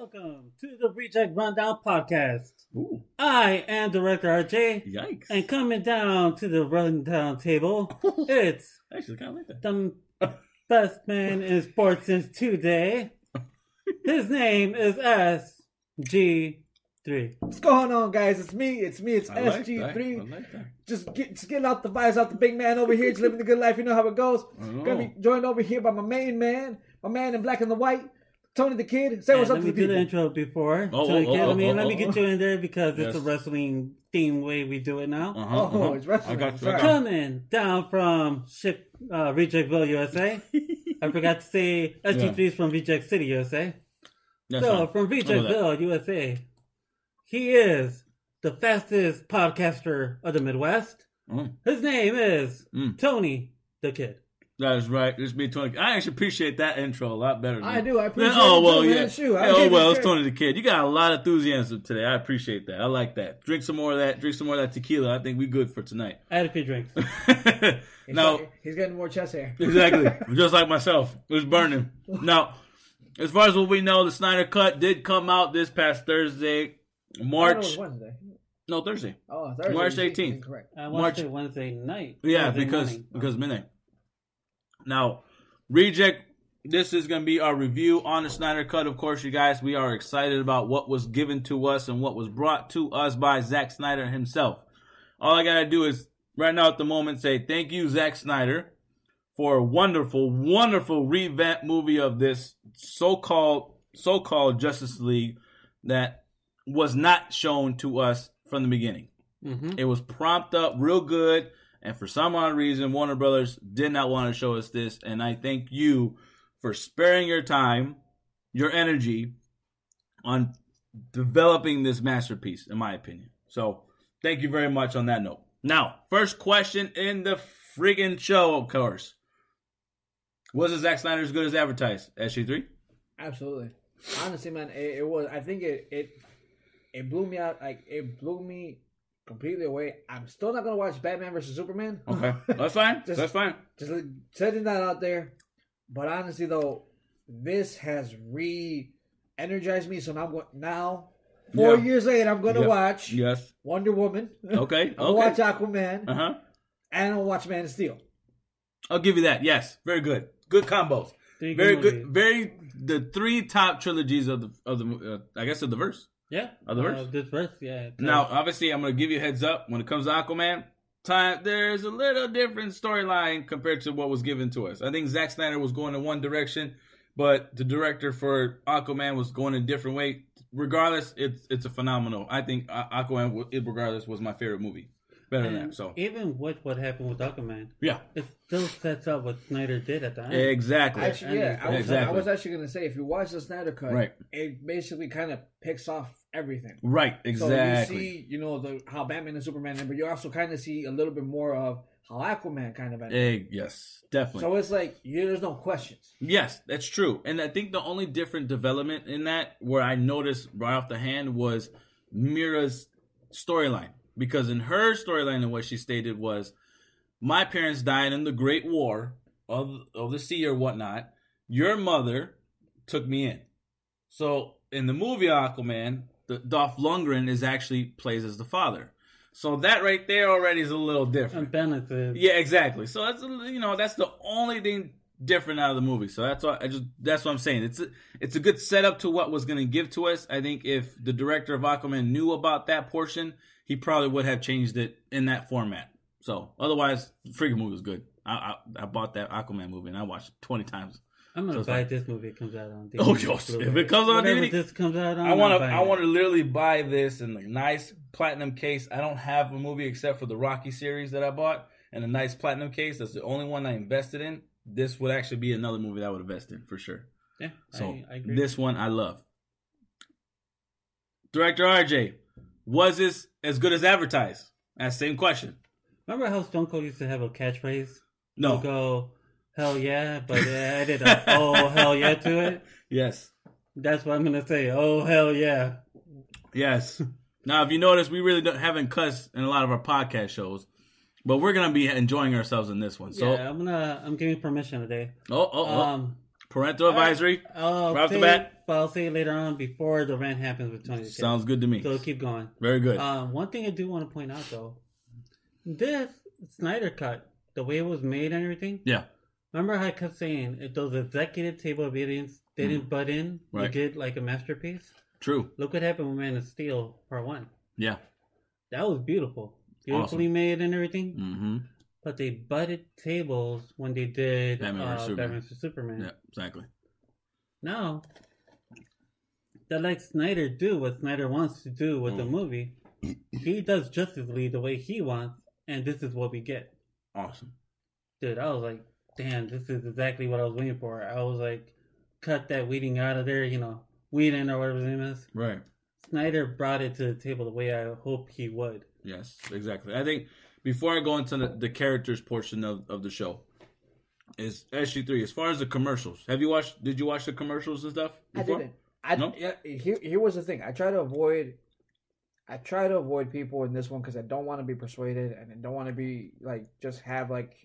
Welcome to the Reject Rundown Podcast. Ooh, I am Director RJ, yikes. and coming down to the rundown table, it's Actually, kind of like that. the best man in sports since today. His name is SG3. What's going on, guys? It's me. It's me. It's I like that. SG3. I like that. Just get, just getting out the vibes out the big man over here. Just living the good life. You know how it goes. I know. Gonna be joined over here by my main man, my man in black and the white, Tony the Kid. Say And what's up let to me do the intro before. Oh, so oh, you can- oh, let me oh, let me oh, get you in there because it's a wrestling theme way we do it now. Uh-huh, Oh, uh-huh. it's wrestling. I got you. I Sorry. got you. Coming down from Ship, uh, Rejectville, USA. I forgot to say SG3 is from Reject City, USA. That's so, fine. from I know. Rejectville, USA, he is the fastest podcaster of the Midwest. Mm, His name is Mm. Tony the Kid. That is right. It's me, Tony. I actually appreciate that intro a lot better. Than I do. I appreciate oh, it. oh well, too, yeah. man. Shoot, I oh well, it's credit. Tony the Kid. You got a lot of enthusiasm today. I appreciate that. I like that. Drink some more of that. Drink some more of that tequila. I think we're good for tonight. I had a few drinks. He's now, got- he's getting more chest hair. exactly. Just like myself. It was burning. Now, as far as what we know, the Snyder Cut did come out this past Thursday, I thought oh, it March. was Wednesday. No, Thursday. Oh, Thursday. March 18th. Incorrect. I March- watched it Wednesday night. Yeah, Wednesday because morning. because midnight. Now, reject. This is going to be our review on the Snyder Cut. Of course, you guys, we are excited about what was given to us and what was brought to us by Zack Snyder himself. All I gotta do is right now at the moment say thank you, Zack Snyder, for a wonderful, wonderful revamp movie of this so-called so-called Justice League that was not shown to us from the beginning. Mhm. It was propped up real good, and for some odd reason, Warner Brothers did not want to show us this. And I thank you for sparing your time, your energy on developing this masterpiece, in my opinion. So, thank you very much on that note. Now, first question in the friggin' show, of course. Was Zack Snyder as good as advertised? SG3? Absolutely. Honestly, man, it, it was. I think it it it blew me out. Like it blew me completely away. I'm still not gonna watch Batman versus Superman. Okay, that's fine. Just- that's fine. Just like, setting that out there. But honestly, though, this has re-energized me. So now I'm going. Now, four Yeah. years later, I'm gonna Yep. watch Yes. Wonder Woman. Okay. I'm Okay. watch Aquaman, Uh huh. and I'm gonna watch Man of Steel. I'll give you that. Yes, very good. Good combos. Three Very movies. good. Very the three top trilogies of the of the uh, I guess of the verse. Yeah. Of the verse? Uh, this verse, yeah. Now, obviously, I'm gonna give you a heads up when it comes to Aquaman. Time there's a little different storyline compared to what was given to us. I think Zack Snyder was going in one direction, but the director for Aquaman was going a different way. Regardless, it's it's a phenomenal. I think Aquaman, regardless, was my favorite movie. Better than that. So even with what happened with Aquaman, yeah, it still sets up what Snyder did at the end. exactly. Actually, yeah, I was, Exactly. I was actually gonna say if you watch the Snyder cut, Right. it basically kind of picks off everything. right. Exactly. So you see, you know, the how Batman and Superman, end, but you also kind of see a little bit more of how Aquaman kind of ended. Eh, yes, definitely. So it's like you, there's no questions. Yes, that's true. And I think the only different development in that where I noticed right off the hand was Mera's storyline. Because in her storyline and what she stated was my parents died in the Great War of, of the sea or whatnot. Your mother took me in. So in the movie Aquaman, the Dolph Lundgren is actually plays as the father. So that right there already is a little different. And benefit. Yeah, exactly. So that's you know that's the only thing different out of the movie. So that's what I just that's what I'm saying. It's a, it's a good setup to what was going to give to us. I think if the director of Aquaman knew about that portion, he probably would have changed it in that format. So otherwise, the freaking movie was good. I, I I bought that Aquaman movie and I watched it twenty times. I'm gonna So buy like- this movie. It comes out on DVD. Oh, yes. If it comes on Whatever DVD this comes out on. I want to. I want to literally buy this in a nice platinum case. I don't have a movie except for the Rocky series that I bought, and a nice platinum case. That's the only one I invested in. This would actually be another movie that I would invest in for sure. Yeah, So I, I agree. this one I love. Director RJ, was this as good as advertised? That same question. Remember how Stone Cold used to have a catchphrase? No. He'll go, hell yeah, but it added a oh hell yeah to it. Yes. That's what I'm gonna say. Oh hell yeah. Yes. now, if you notice, we really don't, haven't cussed in a lot of our podcast shows, but we're gonna be enjoying ourselves in this one. So, yeah, I'm gonna I'm giving permission today. oh, oh, oh. Um, Parental advisory. I'll Right off the bat? but I'll say it later on before the rant happens with Tony. Sounds good to me. So keep going. Very good. Um, one thing I do want to point out though, this Snyder cut, the way it was made and everything. yeah. Remember how I kept saying if those executive table of idiots didn't butt in, Right. you get like a masterpiece. True. Look what happened with Man of Steel Part One. Yeah. That was beautiful, beautifully made and everything. Mm-hmm. But they butted tables when they did Batman uh, vs. Superman. Batman vs Superman. Yeah. Exactly. Now, they let Snyder do what Snyder wants to do with the Mm. movie. He does Justice League the way he wants, and this is what we get. Awesome. Dude, I was like, damn, this is exactly what I was waiting for. I was like, cut that weeding out of there, you know, Whedon or whatever his name is. Right. Snyder brought it to the table the way I hope he would. Yes. Exactly. I think before I go into the, the characters portion of, of the show, is SG three. As far as the commercials, have you watched? Did you watch the commercials and stuff? Before? I didn't. I No? yeah. Here, here was the thing. I try to avoid. I try to avoid people in this one because I don't want to be persuaded and I don't want to be like just have like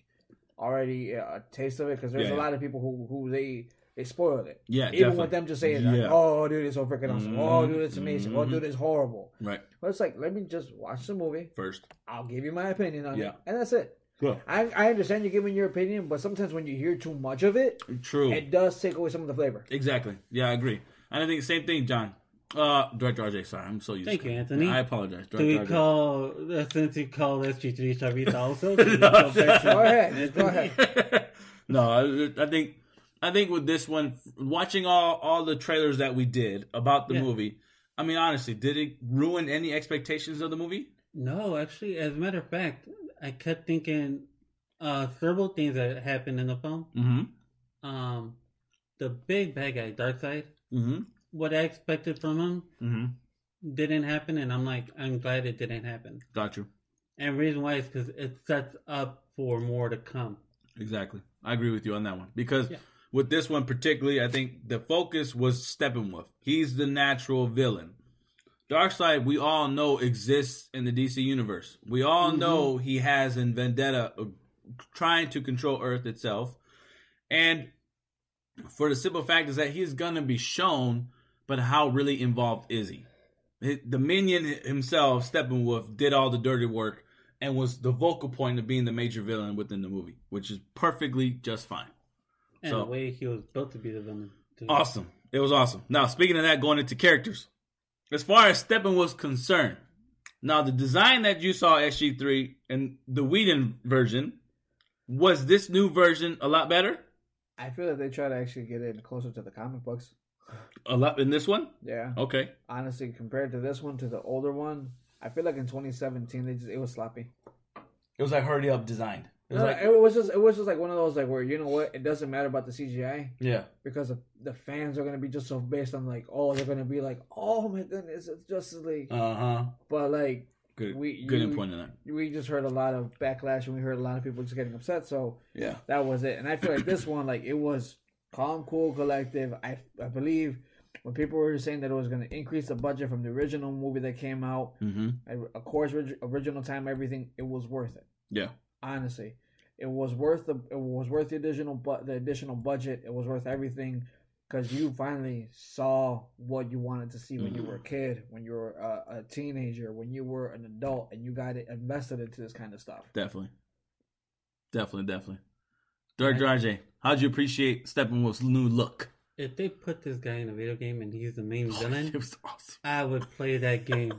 already a taste of it because there's Yeah, a yeah. lot of people who who they they spoiled it. Yeah. Even definitely. with them just saying, like, "Oh, dude, it's so freaking awesome! Oh, Mhm. dude, it's amazing! Oh, Mhm. dude, it's horrible!" Right. But it's like, let me just watch the movie. First. I'll give you my opinion on Yeah. it, and that's it. Good. I I understand you're giving your opinion, but sometimes when you hear too much of it, True. it does take away some of the flavor. Exactly. Yeah, I agree. And I think the same thing, John. Uh, Director RJ. Sorry, I'm so used. Thank to you, Anthony. I apologize. Do we Director RJ. call, since you call SG3 Chavita also? do go Go ahead, go ahead. no, I, I think I think with this one, watching all all the trailers that we did about the Yeah. movie, I mean, honestly, did it ruin any expectations of the movie? No, actually, as a matter of fact, I kept thinking uh, several things that happened in the film. Mm-hmm. Um, the big bad guy, Darkseid, Mm-hmm. what I expected from him Mm-hmm. didn't happen, and I'm like, I'm glad it didn't happen. Got you. And reason why is because it sets up for more to come. Exactly. I agree with you on that one because Yeah. with this one particularly, I think the focus was Steppenwolf. He's the natural villain. Darkseid, we all know exists in the DC universe. We all Mhm. know he has in vendetta uh, trying to control Earth itself, and for the simple fact is that he's gonna be shown, but how really involved is he? The minion himself, Steppenwolf, did all the dirty work and was the vocal point of being the major villain within the movie, which is perfectly just fine. And So- the way he was built to be the villain. too. Awesome. It was awesome. Now, speaking of that, going into characters. As far as stepping was concerned, now the design that you saw SG3 and the Whedon version, was this new version a lot better? I feel that they try to actually get it closer to the comic books. A lot in this one? Yeah, Okay. honestly, compared to this one to the older one, I feel like in 2017 they just it was sloppy. It was like hurry up design. It was No, like, it was just it was just like one of those like where you know what it doesn't matter about the CGI yeah. because the, the fans are gonna be just so based on like oh they're gonna be like oh my goodness it's Justice League Uh huh. but like Good. We- good you- point on that. we just heard a lot of backlash and we heard a lot of people just getting upset so Yeah. that was it and I feel like this one like it was calm cool collective I I believe when people were saying that it was gonna increase the budget from the original movie that came out Mm-hmm. of course original time everything it was worth it Yeah. Honestly it was worth the it was worth the additional but the additional budget it was worth everything because you finally saw what you wanted to see when you mm-hmm. were a kid when you were a, a teenager when you were an adult and you got it invested into this kind of stuff Definitely. Definitely, definitely. Director RJ, how'd you appreciate Steppenwolf's new look? If they put this guy in a video game and he's the main oh, villain, It was awesome. I would play that game.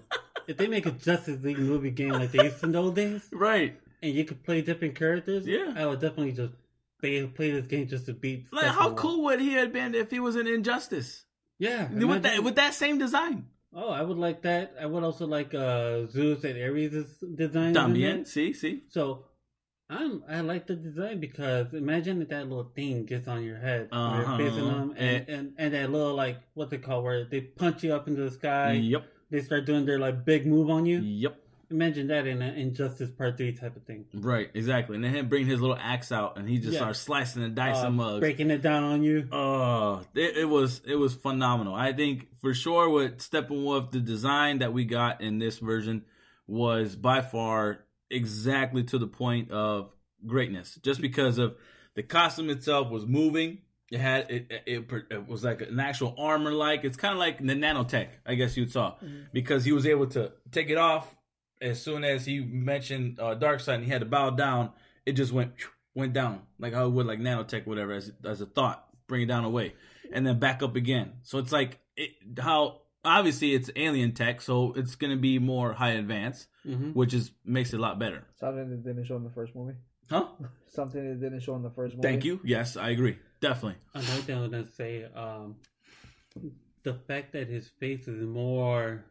if they make a Justice League movie game like they used to in the old days, Right. And you could play different characters, Yeah. I would definitely just play, play this game just to beat. Like, how cool would he have been if he was an Injustice Yeah, with that with that same design? Oh, I would like that. I would also like uh Zeus and Ares' design. También, see, see. So, I'm I like the design because imagine if that little thing gets on your head, Uh-huh. you're facing them, and, And- and and that little like what's it called, where they punch you up into the sky. Yep, They start doing their like big move on you. yep. Imagine that in an Injustice Part Three type of thing. Right, exactly. And then him bring his little axe out, and he just Yeah. starts slicing and dicing Uh, mugs. breaking it down on you. Oh, it, it was it was phenomenal. I think for sure with Steppenwolf, the design that we got in this version was by far exactly to the point of greatness. Just because of the costume itself was moving, It had it it, it, it was like an actual armor like. It's kind of like the nanotech, I guess you'd saw, because he was able to take it off as soon as he mentioned uh, Darkseid and he had to bow down. It just went went down like how it would like nanotech, whatever, as as a thought, bring it down away, and then back up again. So it's like it, how obviously it's alien tech, so it's gonna be more high advanced, hmm which is makes it a lot better, Something that didn't show in the first movie. huh? Something that didn't show in the first movie. Thank you. Yes, I agree. Definitely. Another thing I was gonna say, um, the fact that his face is more,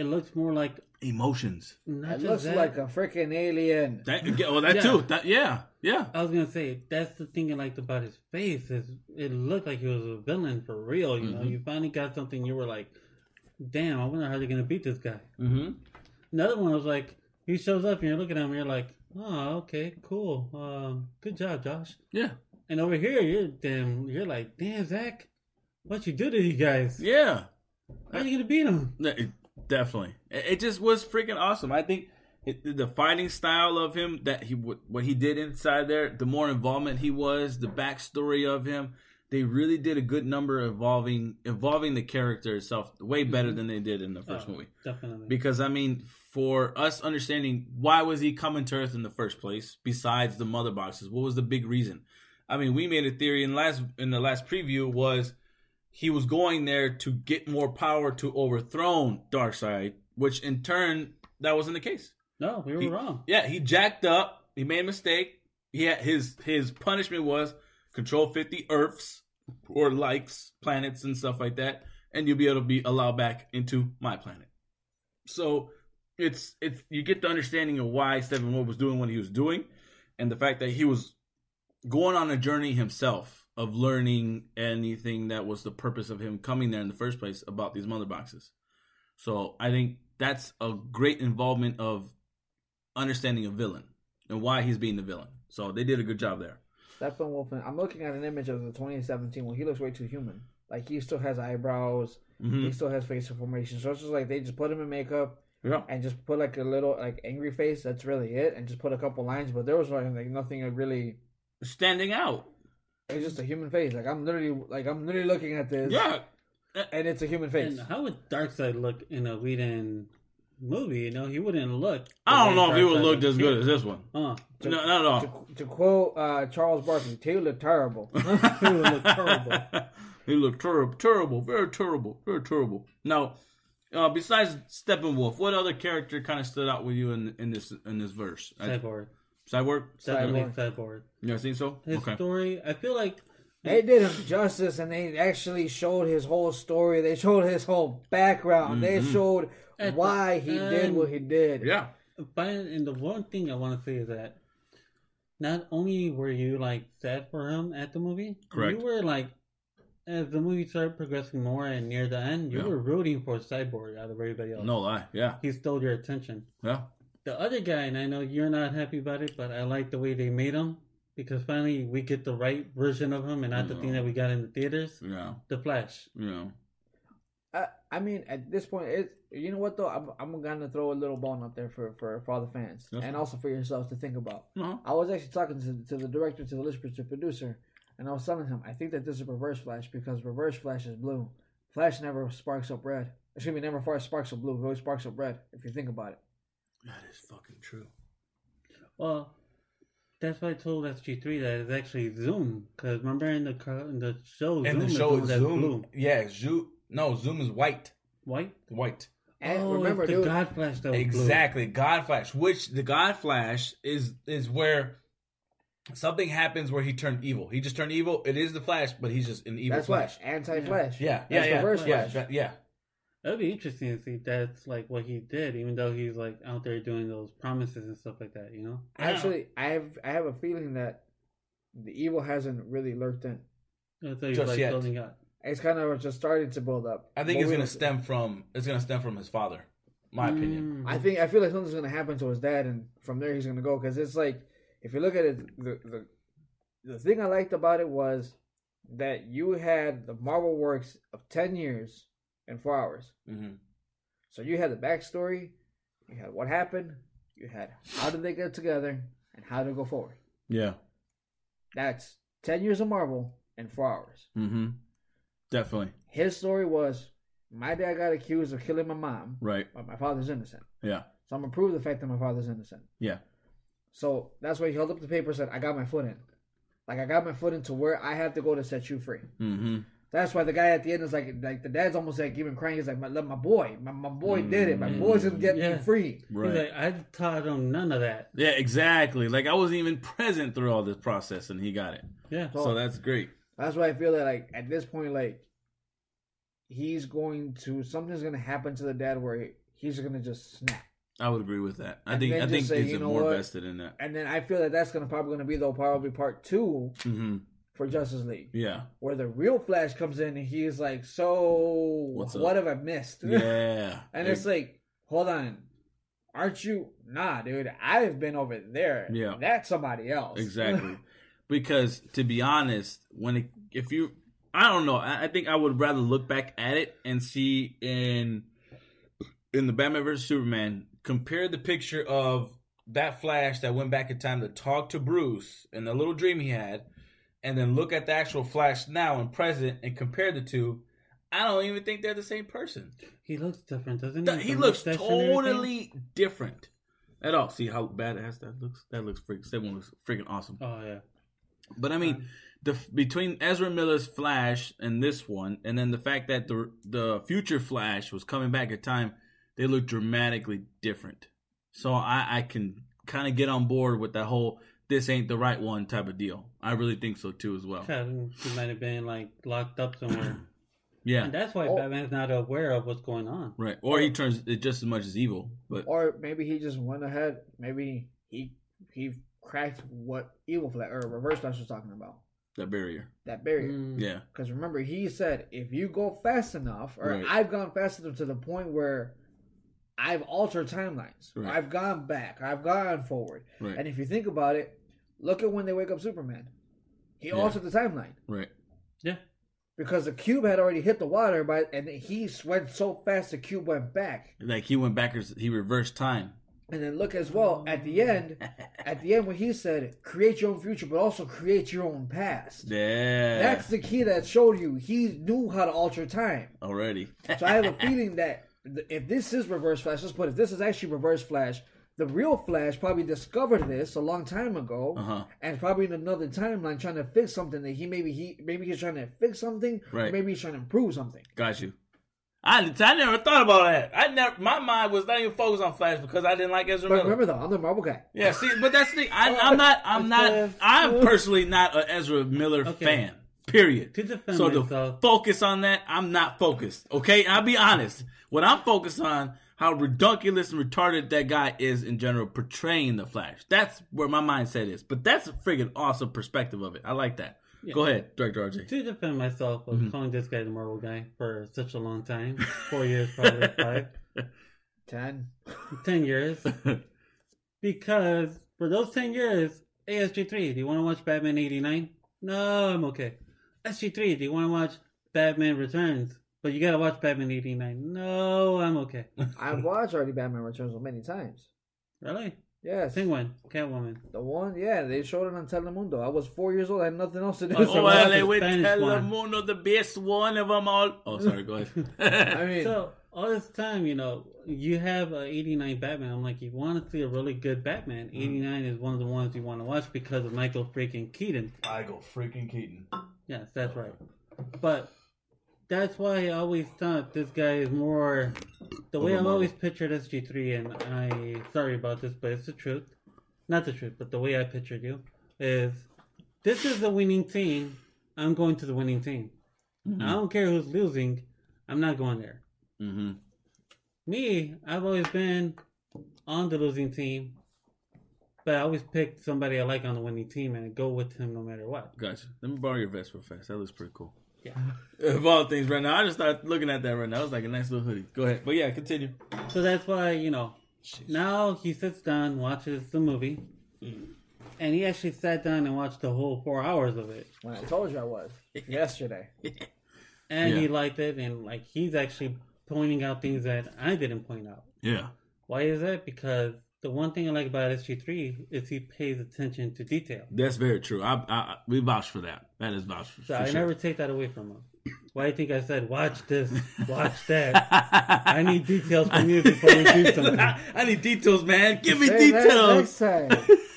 it looks more like Emotions. not It looks that. like a freaking alien. That, oh, that Yeah. too. That yeah, yeah. I was gonna say that's the thing I liked about his face is it looked like he was a villain for real. You know, Mhm. you finally got something you were like, damn, I wonder how they're gonna beat this guy. Mm-hmm. Another one was like, he shows up and you're looking at him and you're like, oh, okay, cool, um, good job, Josh. Yeah, And over here, you're damn, you're like, damn, Zack, what you do to these guys? yeah. How are you gonna beat them? Definitely. It, just was freaking awesome. I think it, the fighting style of him that he what he did inside there, the more involvement he was, the backstory of him. They really did a good number of evolving evolving the character itself way better mm-hmm. than they did in the first Oh, movie. Definitely. Because I mean, for us understanding why was he coming to Earth in the first place, besides the mother boxes, what was the big reason? I mean, we made a theory in last in the last preview was he was going there to get more power to overthrow Darkseid, which in turn that wasn't the case. no, we were He- wrong. Yeah, he jacked up. He made a mistake. He had his his punishment was control fifty Earths or likes planets and stuff like that, and you'll be able to be allowed back into my planet. So it's it's you get the understanding of why Steppenwolf was doing what he was doing, and the fact that he was going on a journey himself of learning anything that was the purpose of him coming there in the first place about these mother boxes. So I think that's a great involvement of understanding a villain and why he's being the villain. So they did a good job there. Steppenwolf. I'm looking at an image of the 2017 when he looks way too human. Like he still has eyebrows. Mm-hmm. He still has facial formation. So it's just like they just put him in makeup Yeah. and just put like a little like angry face. That's really it, and just put a couple lines. But there was like nothing really. Standing out. It's just a human face. Like I'm literally like I'm literally looking at this. Yeah. And it's a human face. And how would Darkseid look in a Whedon movie? You know, he wouldn't look. I don't way know if he would look as good as this one. Huh. No, not at all. to, to quote uh, Charles Barkley, "Taylor look terrible." he would look terrible. he looked terrible, terrible, very terrible, very terrible. Now, uh, besides Steppenwolf, what other character kind of stood out with you in in this in this verse? I- Cyborg. Cyborg. Definitely Cyborg. Cyborg. You guys think so? His Okay. story, I feel like They did him justice, and they actually showed his whole story. They showed his whole background. They Mhm. showed At why the he did what he did. Yeah. But and the one thing I want to say is that not only were you like sad for him at the movie, Correct. you were like as the movie started progressing more and near the end, you Yeah. were rooting for Cyborg out of everybody else. No lie. Yeah. he stole your attention. Yeah. The other guy, and I know you're not happy about it, but I like the way they made him because finally we get the right version of him and not the thing that we got in the theaters. Yeah. The Flash. Yeah. I, I mean, at this point, it you know what though, I'm, I'm gonna throw a little bone up there for for, for all the fans That's and fine. also for yourselves to think about. Uh-huh. I was actually talking to, to the director, to the listener, to the producer, and I was telling him I think that this is Reverse Flash because Reverse Flash is blue. Flash never sparks up red. Excuse me, never far sparks up blue. It always sparks up red. If you think about it. That is fucking true. Well, that's why I told SG3 that it's actually Zoom. Because remember in the car, in the show, And Zoom the show is that's Zoom. blue. Yeah, Zoom. No, Zoom is white. White? White. And oh, remember, the dude, God Flash that was blue. Exactly. God Flash. Which the God Flash is is where something happens where he turned evil. He just turned evil. It is the Flash, but he's just an evil that's Flash. Flash, anti-Flash. Yeah. That's Yeah. Yeah. Reverse yeah. Flash. that- yeah. That'd be interesting to see if that's like what he did, even though he's like out there doing those promises and stuff like that, you know? Actually, I have I have a feeling that the evil hasn't really lurked in. That's he's Just like yet. building up. It's kind of just starting to build up. I think But it's gonna don't- stem from it's gonna stem from his father. My opinion. Mm. I think I feel like something's gonna happen to his dad, and from there he's gonna go. Because it's like if you look at it, the the the thing I liked about it was that you had the Marvel works of ten years in four hours. hmm So you had the backstory, you had what happened, you had how did they get together, and how to go forward. Yeah. That's ten years of Marvel in four hours. Mm-hmm. Definitely. His story was my dad got accused of killing my mom, Right. but my father's innocent. Yeah. So I'm gonna prove the fact that my father's innocent. Yeah. So that's why he held up the paper and said, I got my foot in. Like I got my foot into where I have to go to set you free. Mm-hmm. That's why the guy at the end is like, like the dad's almost like even crying. He's like, my, love, my boy, my, my boy did it. My boy's gonna get Yeah. me free. Right. He's like, I taught him none of that. yeah, exactly. Like I wasn't even present through all this process and he got it. Yeah. So- So that's great. That's why I feel that like at this point, like he's going to something's gonna happen to the dad where he, he's gonna just snap. I would agree with that. I And think I think say, he's you know more what? vested in that. And then I feel that that's gonna probably gonna be though probably part two Mm-hmm. For Justice League, Yeah. where the real Flash comes in and he's like, "So what have I missed?" Yeah. and it's like, hold on, aren't you? Nah, dude, I've been over there. Yeah. that's somebody else. Exactly. because to be honest, when it, if you, I don't know, I, I think I would rather look back at it and see in in the Batman versus Superman, compare the picture of that Flash that went back in time to talk to Bruce and the little dream he had, and then look at the actual Flash now and present and compare the two. I don't even think they're the same person. He looks different, doesn't The- he? he looks mustache totally different at all. See how badass that looks? That looks freaking. That one looks freaking awesome. Oh yeah. But I mean, um, the between Ezra Miller's Flash and this one, and then the fact that the the future Flash was coming back at time, they look dramatically different. So I, I can kind of get on board with that whole "this ain't the right one" type of deal. I really think so too as well. He might have been like locked up somewhere, Yeah, and that's why Oh. Batman's not aware of what's going on. right. Or he turns it just as much as evil. But Or maybe he just went ahead. Maybe he he cracked what Evil Flash or Reverse Flash was talking about. that barrier. That barrier. Mm. Yeah, Because remember, he said if you go fast enough, or Right. I've gone fast enough to the point where I've altered timelines. Right. I've gone back. I've gone forward. right, And if you think about it, look at when they wake up Superman. He Yeah. altered the timeline right. Yeah. because the cube had already hit the water, by and he went so fast the cube went back. Like he went backwards. He reversed time. And then look as well at the end. At the end, when he said, "Create your own future, but also create your own past." Yeah, That's the key that showed you he knew how to alter time. already. So I have a feeling that if this is Reverse Flash, let's put it, if this is actually Reverse Flash, the real Flash probably discovered this a long time ago, Uh-huh. and probably in another timeline trying to fix something that he maybe he maybe he's trying to fix something, or Right. maybe he's trying to improve something. Got you. I, I never thought about that. I never. My mind was not even focused on Flash because I didn't like Ezra But Miller. remember though, I'm the Marvel guy. Yeah, see, but that's the. I, I'm not. I'm not. I'm personally not an Ezra Miller Okay. fan. Period. To defend So to focus on that, I'm not focused. Okay, I'll be honest. What I'm focused on, how ridiculous and retarded that guy is in general, portraying the Flash. That's where my mindset is. But that's a friggin' awesome perspective of it. I like that. Go ahead, Director RJ. to defend myself of Mm-hmm. calling this guy the Marvel guy for such a long time, four years, probably five, Ten. ten years, because for those ten years, ASG3, do you want to watch Batman '89? No, I'm okay. SG3, do you want to watch Batman Returns? But you gotta watch Batman '89. No, I'm okay. I've watched already Batman Returns many times. Really? Yes, Penguin, Catwoman. the one. Yeah, they showed it on Telemundo. I was four years old. I had nothing else to do. Oh, so I well, watched they it. would one. Telemundo the best one of them all. Oh, sorry, go ahead. I mean, So all this time, you know, you have a '89 Batman. I'm like, you want to see a really good Batman? Mm-hmm. '89 is one of the ones you want to watch because of Michael freaking Keaton. I go freaking Keaton. Yes, that's right. But that's why I always thought this guy is more the way I've always pictured SG3. And I sorry about this, but it's the truth. Not the truth, but the way I pictured you is this is the winning team. I'm going to the winning team. Mm-hmm. I don't care who's losing. I'm not going there. Mm-hmm. Me, I've always been on the losing team, but I always pick somebody I like on the winning team and go with him no matter what. Gotcha. Let me borrow your vest real fast. That looks pretty cool. Yeah. Of all things, right now, I just started looking at that right now. It's like a nice little hoodie. Go ahead. But yeah, continue. So that's why, you know, now he sits down, watches the movie, mm-hmm. and he actually sat down and watched the whole four hours of it. when I told you I was yesterday. And he liked it, and like he's actually pointing out things that I didn't point out. Yeah. Why is that? Because the one thing I like about SG3 is he pays attention to detail. That's very true. I, I we vouch for that. That is vouch for, So for I sure. never take that away from him. Why do you think I said, watch this, watch that? I need details from you before we do something. I need details, man. Give me Say that details. next time.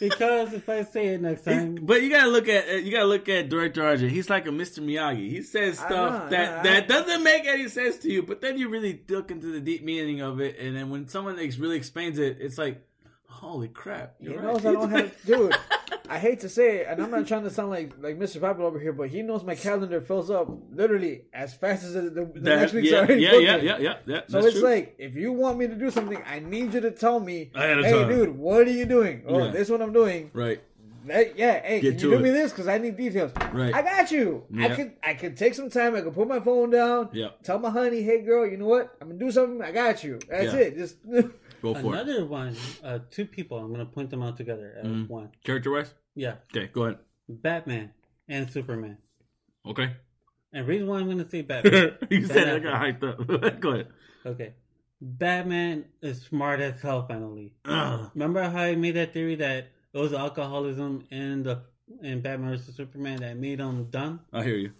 Because if I say it next time, But you gotta look at uh, you gotta look at director RJ. He's like a Mr. Miyagi. He says stuff know, that I- that doesn't make any sense to you, but then you really look into the deep meaning of it, and then when someone ex- really explains it, it's like, holy crap! He You're right. knows I don't have, dude. I hate to say it, and I'm not trying to sound like like Mr. Popular over here, but he knows my calendar fills up literally as fast as the, the, the That- next week's yeah, already yeah, booked yeah, yeah, yeah, yeah. So it's true. like if you want me to do something, I need you to tell me, Ahead of hey, time. dude, what are you doing? Oh, Yeah. this is what I'm doing. right, Hey, yeah, hey, Get can to you do it. me this? Because I need details. Right. I got you. I can I could take some time. I can put my phone down. Yeah. Tell my honey, hey girl, you know what? I'm gonna do something. I got you. That's Yeah. it. Just go for it. another one, uh, two people, I'm going to point them out together as Mhm. one. Character wise, Yeah, okay, go ahead. Batman and Superman. Okay, And reason why I'm going to say Batman. you said I got hyped up. go ahead. Okay. Batman is smart as hell finally. Ugh. Remember how I made that theory that it was alcoholism in the in Batman vs Superman that made him dumb? I hear you.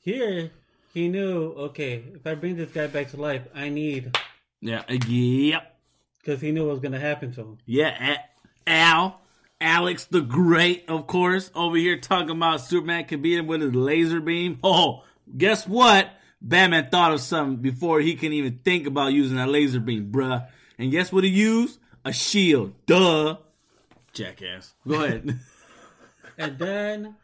Here, he knew, okay, if I bring this guy back to life, I need Yeah, yep, because he knew what was gonna happen to him. yeah. Eh, A- Al, Alex the Great, of course, over here talking about Superman could beat him with his laser beam. Oh, guess what? Batman thought of something before he can even think about using that laser beam, bruh. And guess what he used? A shield. Duh. Jackass. Go ahead. And then,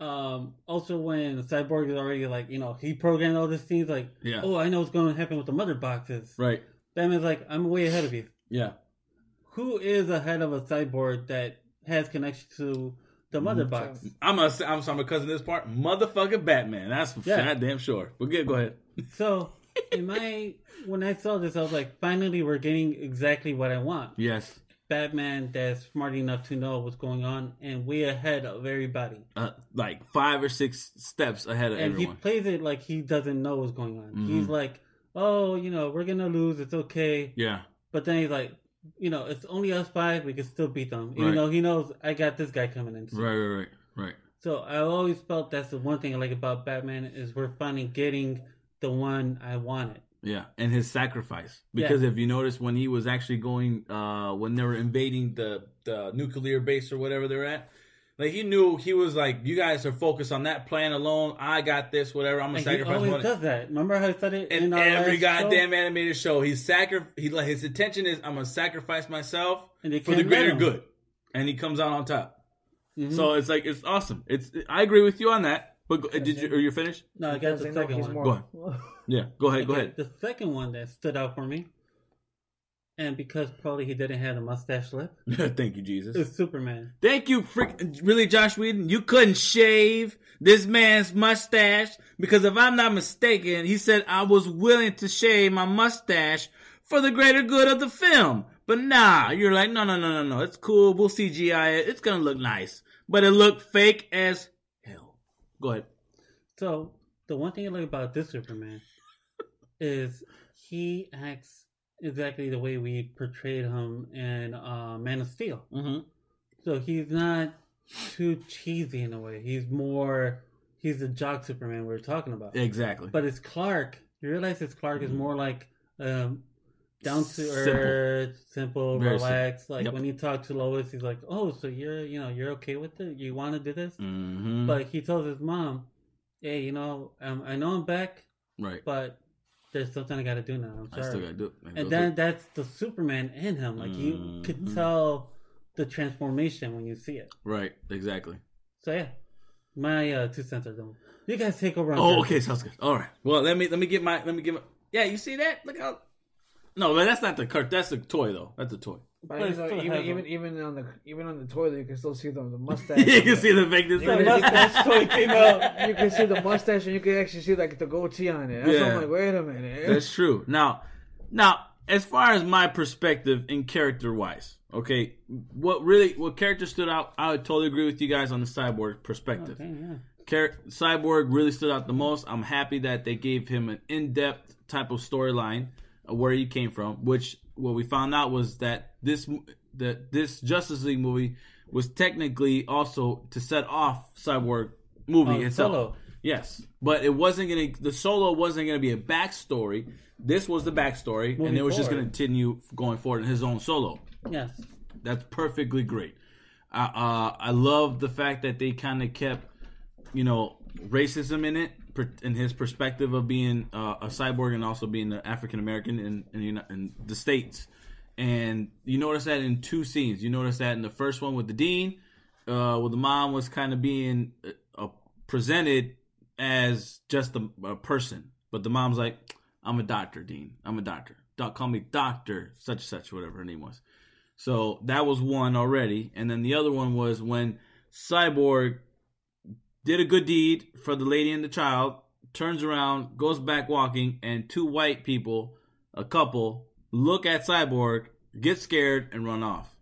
um, also when Cyborg is already like, you know, he programmed all these things like, Yeah. oh, I know what's going to happen with the mother boxes. right. Batman's like, I'm way ahead of you. Yeah. Who is ahead of a cyborg that has connection to the mother Mm-hmm. box? I'm a, I'm sorry because of this part. Motherfucking Batman. That's for Yeah. goddamn sure. But good, go ahead. So, in my when I saw this, I was like, finally, we're getting exactly what I want. Yes. Batman that's smart enough to know what's going on and way ahead of everybody. Uh, like five or six steps ahead of And everyone. he plays it like he doesn't know what's going on. Mhm. He's like, "Oh, you know, we're gonna lose. It's okay." yeah. But then he's like, "You know, it's only us five. We can still beat them." Even Right. though he knows I got this guy coming in. soon. Right, right, right, right. So I always felt that's the one thing I like about Batman is we're finally getting the one I wanted. Yeah, and his sacrifice. Because if you notice, when he was actually going, uh, when they were invading the the nuclear base or whatever they're at, like he knew he was like, "You guys are focused on that plan alone. I got this. Whatever. I'm gonna And he sacrifice always money." does that. Remember how he said it In in our every last show? goddamn animated show, he's sacri- he like his intention is, "I'm gonna sacrifice myself And for the greater good," and he comes out on top. Mhm. So it's like it's awesome. It's I agree with you on that. But go, did you? Are you finished? no, I got the second he's one. more- Yeah. Go ahead. Go ahead. The second one that stood out for me, and because probably he didn't have a mustache lip, Thank you, Jesus. is Superman. Thank you, frick. Really, Josh Whedon, you couldn't shave this man's mustache because if I'm not mistaken, he said I was willing to shave my mustache for the greater good of the film. But nah, you're like, no, no, no, no, no. It's cool. We'll CGI it. It's gonna look nice, but it looked fake as hell. Go ahead. So the one thing I like about this Superman is he acts exactly the way we portrayed him in uh, Man of Steel. Mm-hmm. So he's not too cheesy in a way. He's more he's the jock Superman we are talking about. Exactly. But it's Clark. You realize it's Clark is more like um, down to Simple. earth, simple, Very simple. relaxed. Like Yep. when he talked to Lois, he's like, "Oh, so you're you know you're okay with it? You want to do this?" mm-hmm. But he tells his mom, "Hey, you know, um, I know I'm back, right. but there's something I got to do now. I'm I still gotta do it. And then that's the Superman in him. Like you Mhm. could tell the transformation when you see it. right. Exactly. So yeah, my uh, two cents are done. You guys take over. on Oh, okay, sounds good. All right. Well, let me let me get my let me get my. Yeah, you see that? Look how. No, but that's not the cart. That's the toy, though. That's a toy. But But you know, even even a- even on the even on the toilet, you can still see the, the mustache. you can see the fakeness. The mustache toy came out. You can see the mustache, and you can actually see like the goatee on it. That's Yeah. I'm like, wait a minute. That's true. Now, now, as far as my perspective in character wise, okay, what really what character stood out? I would totally agree with you guys on the cyborg perspective. Okay, yeah. Char- Cyborg really stood out the most. I'm happy that they gave him an in-depth type of storyline. Where he came from. Which what we found out was that this that this Justice League movie was technically also to set off Cyborg movie Oh, itself. Solo. Yes, but it wasn't gonna. The solo wasn't gonna be a backstory. This was the backstory, and it was just gonna continue going forward in his own solo. Yes. That's perfectly great. I uh, I love the fact that they kind of kept, you know, racism in it, in his perspective of being uh, a cyborg and also being an African American in in, in the states. And you notice that in two scenes. You notice that in the first one with the dean, uh, where the mom was kind of being uh, uh, presented as just a, a person, but the mom's like, "I'm a doctor, Dean. I'm a doctor. Don't call me doctor, such such, whatever her name was." So that was one already, and then the other one was when Cyborg did a good deed for the lady and the child, turns around, goes back walking, and two white people, a couple, look at Cyborg, get scared, and run off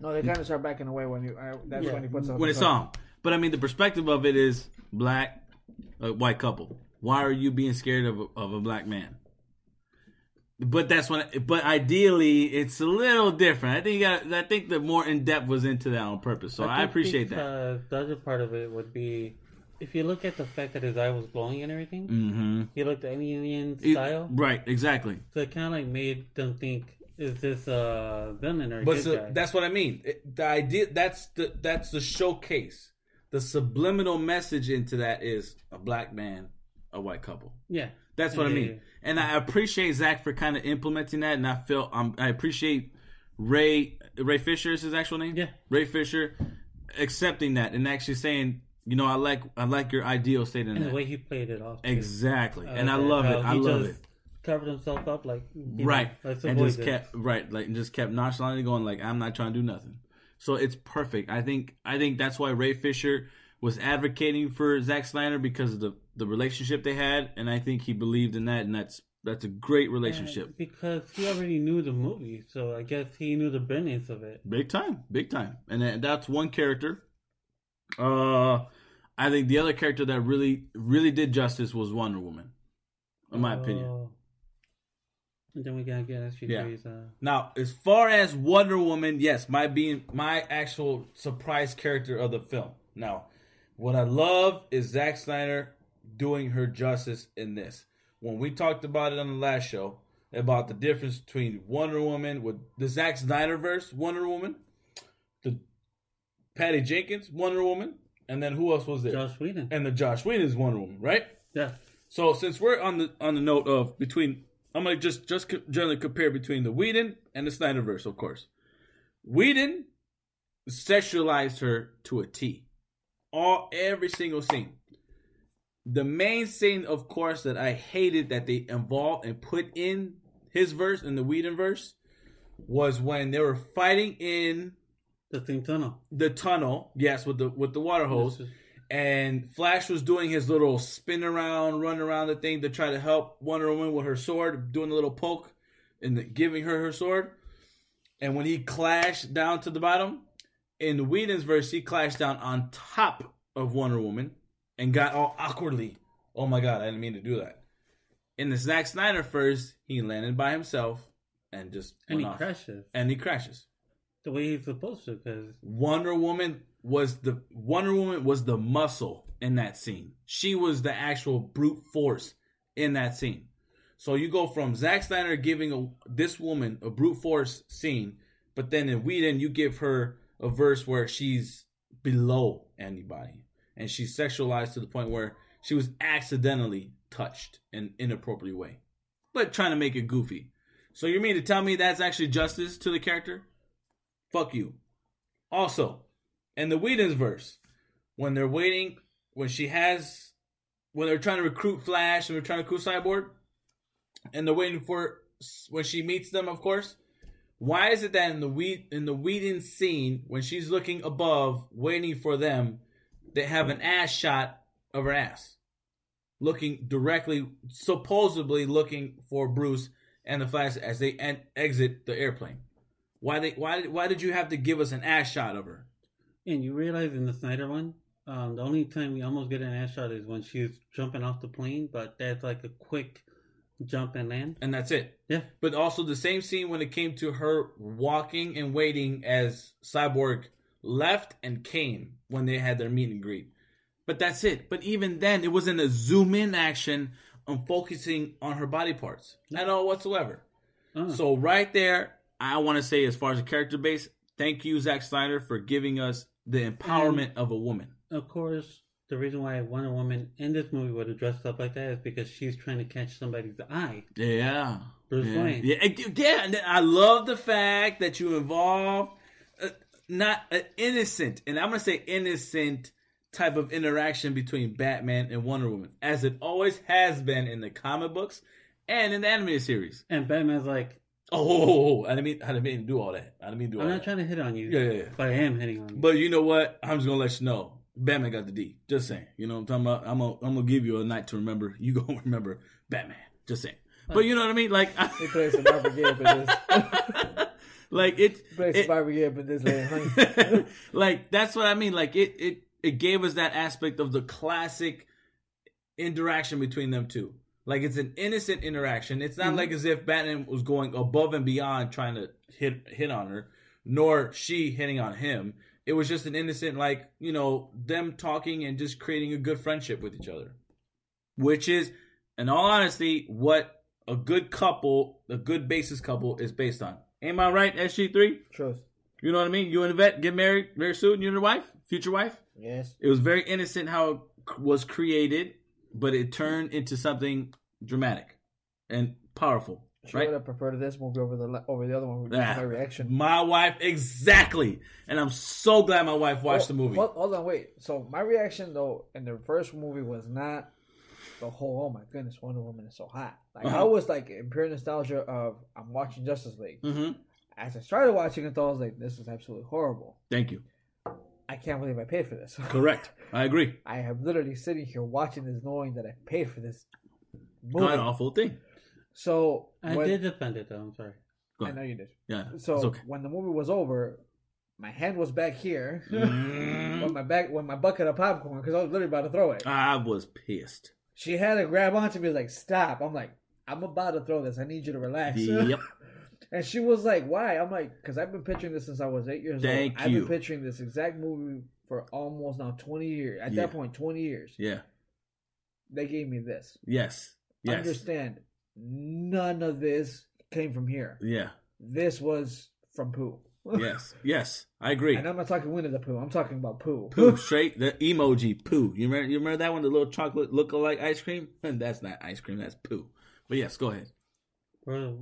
No, they kind of start backing away when you. Uh, that's Yeah. when he puts up. when it's on. But I mean, the perspective of it is black, uh, white couple. Why are you being scared of a, of a black man? But that's when. But ideally, it's a little different. I think you got. I think the more in depth was into that on purpose. So I, think appreciate that. because The other part of it would be if you look at the fact that his eye was glowing and everything, Mm-hmm. he looked alien style. Right. Exactly. So it kind of like made them think, is this a villain or a But good so, guy? that's what I mean. It- the idea that's the that's the showcase. The subliminal message into that is a black man, a white couple. yeah. That's what I Yeah, mean. yeah. And I appreciate Zack for kind of implementing that. And I feel um, I appreciate Ray Ray Fisher is his actual name. Yeah. Ray Fisher accepting that and actually saying, you know, I like I like your ideal statement. And that. the way he played it off. too. exactly. and I love it. I love just it. Covered himself up like right know, let's and just this. kept right like and just kept nonchalantly going like i'm not trying to do nothing so it's perfect i think i think that's why ray fisher was advocating for Zack Snyder because of the the relationship they had and i think he believed in that and that's that's a great relationship And because he already knew the movie, so I guess he knew the brilliance of it. big time big time and that's one character uh i think the other character that really really did justice was wonder woman in my opinion Oh. And then we gotta get SG3's. Uh, Now, as far as Wonder Woman, yes, my being my actual surprise character of the film. Now, what I love is Zack Snyder doing her justice in this. When we talked about it on the last show about the difference between Wonder Woman with the Zack Snyder verse Wonder Woman, the Patty Jenkins Wonder Woman, and then who else was there? Josh Whedon. and the Josh Whedon's Wonder Woman, right? Yeah. So since we're on the on the note of between, I'm gonna just just generally compare between the Whedon and the Snyderverse, of course. Whedon sexualized her to a T, all every single scene. The main scene, of course, that I hated that they involved and put in his verse in the Whedon verse was when they were fighting in The thing tunnel. the tunnel. Yes, with the with the water hose and Flash was doing his little spin around, run around the thing to try to help Wonder Woman with her sword, doing a little poke and giving her her sword. And when he clashed down to the bottom, in Whedon's verse, he clashed down on top of Wonder Woman and got all awkwardly. Oh my god, I didn't mean to do that. In the Zack Snyder first, he landed by himself and just And he off. crashes And he crashes. the way he's supposed to because Wonder Woman was the Wonder Woman was the muscle in that scene. She was the actual brute force in that scene. So you go from Zack Snyder giving a, this woman a brute force scene, but then in Whedon you give her a verse where she's below anybody and she's sexualized to the point where she was accidentally touched in an inappropriate way, but trying to make it goofy. So you mean to tell me that's actually justice to the character? Fuck you. Also, in the Whedon's verse, when they're waiting, when she has, when they're trying to recruit Flash and they're trying to recruit Cyborg, and they're waiting for when she meets them, of course. Why is it that in the Whedon, in the Whedon scene, when she's looking above, waiting for them, they have an ass shot of her ass, looking directly, supposedly looking for Bruce and the Flash as they en- exit the airplane? Why they why did why did you have to give us an ass shot of her? and you realize in the Snyder one, um, the only time we almost get an ass shot is when she's jumping off the plane, but that's like a quick jump and land. and that's it. Yeah. But also the same scene when it came to her walking and waiting as Cyborg left and came when they had their meet and greet. But that's it. But even then, it wasn't a zoom in action on focusing on her body parts at all whatsoever. Oh. So right there, I want to say, as far as the character base, thank you, Zack Snyder, for giving us the empowerment of a woman. of course, the reason why Wonder Woman in this movie would have dressed up like that is because she's trying to catch somebody's eye. Yeah. Bruce yeah. Wayne. Yeah, yeah. And I love the fact that you involve uh, not an innocent, and I'm gonna say innocent type of interaction between Batman and Wonder Woman, as it always has been in the comic books and in the animated series. And Batman's like, Oh, I didn't mean, I didn't mean to do all that. I didn't mean to do I'm that. not trying to hit on you. Yeah, yeah, yeah. But I am hitting on you. But you know what? I'm just gonna let you know. Batman got the D. Just saying. You know what I'm talking about? I'm gonna, I'm gonna give you a night to remember. You gonna remember Batman. Just saying. But you know what I mean? Like, Survivor Game for this. like it, it Survivor Game for this lady, honey. like that's what I mean. Like it, it, it gave us that aspect of the classic interaction between them two. Like it's an innocent interaction. It's not Mhm. like as if Batman was going above and beyond trying to hit hit on her, nor she hitting on him. It was just an innocent, like you know, them talking and just creating a good friendship with each other, which is, in all honesty, what a good couple, a good basis couple, is based on. Am I right, SG three? Truth. You know what I mean? You and Yvette get married very soon. You and your wife, future wife. Yes. It was very innocent how it was created, but it turned into something dramatic and powerful. She Right? would have preferred this movie over the over the other one. Ah. my reaction. My wife, exactly. And I'm so glad my wife watched the movie. Hold on, wait. So my reaction though in the first movie was not the whole. Oh my goodness, Wonder Woman is so hot. Like I Uh-huh. was like in pure nostalgia of I'm watching Justice League. hmm As I started watching it, though, I was like, this is absolutely horrible. Thank you. I can't believe I paid for this. Correct. I agree. I have literally sitting here watching this, knowing that I paid for this movie. Not awful thing. So I when- did defend it though. I'm sorry. Go I ahead. know you did. Yeah. So it's okay. when the movie was over, my hand was back here. Mm. when my back, when my bucket of popcorn, because I was literally about to throw it. I was pissed. She had to grab onto me, like, "Stop!" I'm like, "I'm about to throw this. I need you to relax." Yep. and she was like, "Why?" I'm like, "Cause I've been picturing this since I was eight years Thank old. I've you. been picturing this exact movie for almost now 20 years. At Yeah. that point, 20 years. Yeah. They gave me this. Yes. Yes. Understand? None of this came from here. Yeah. This was from Pooh. Yes. Yes. I agree. And I'm not talking Winnie the Pooh. I'm talking about Pooh. Pooh, straight the emoji poo. You remember? You remember that one, the little chocolate look-alike ice cream? that's not ice cream. That's poo. But yes, go ahead. Well,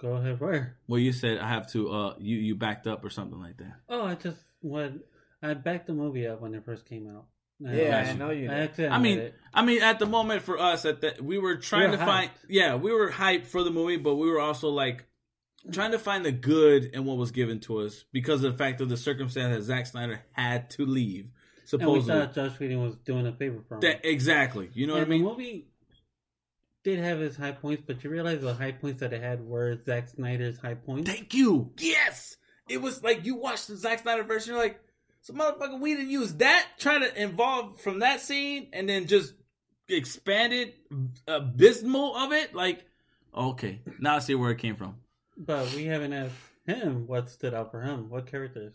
go ahead. Where? Well, you said I have to. Uh, you you backed up or something like that. Oh, I just when I backed the movie up when it first came out. Yeah, Gotcha. I know you. I Did. actually I mean, it. I mean, at the moment for us, at that we were trying We to were find. Yeah, we were hyped for the movie, but we were also like trying to find the good in what was given to us because of the fact of the circumstance that Zack Snyder had to leave. and we Supposedly, thought Josh Whedon was doing a favor for him. that exactly. You know what I mean? the movie did have its high points, but you realize the high points that it had were Zack Snyder's high points. Thank you. Yes. It was like you watched the Zack Snyder version, you're like, so motherfucker, we didn't use that, try to involve from that scene and then just expanded uh, abysmal of it. Like, okay, now I see where it came from. But we haven't asked him what stood out for him. What characters?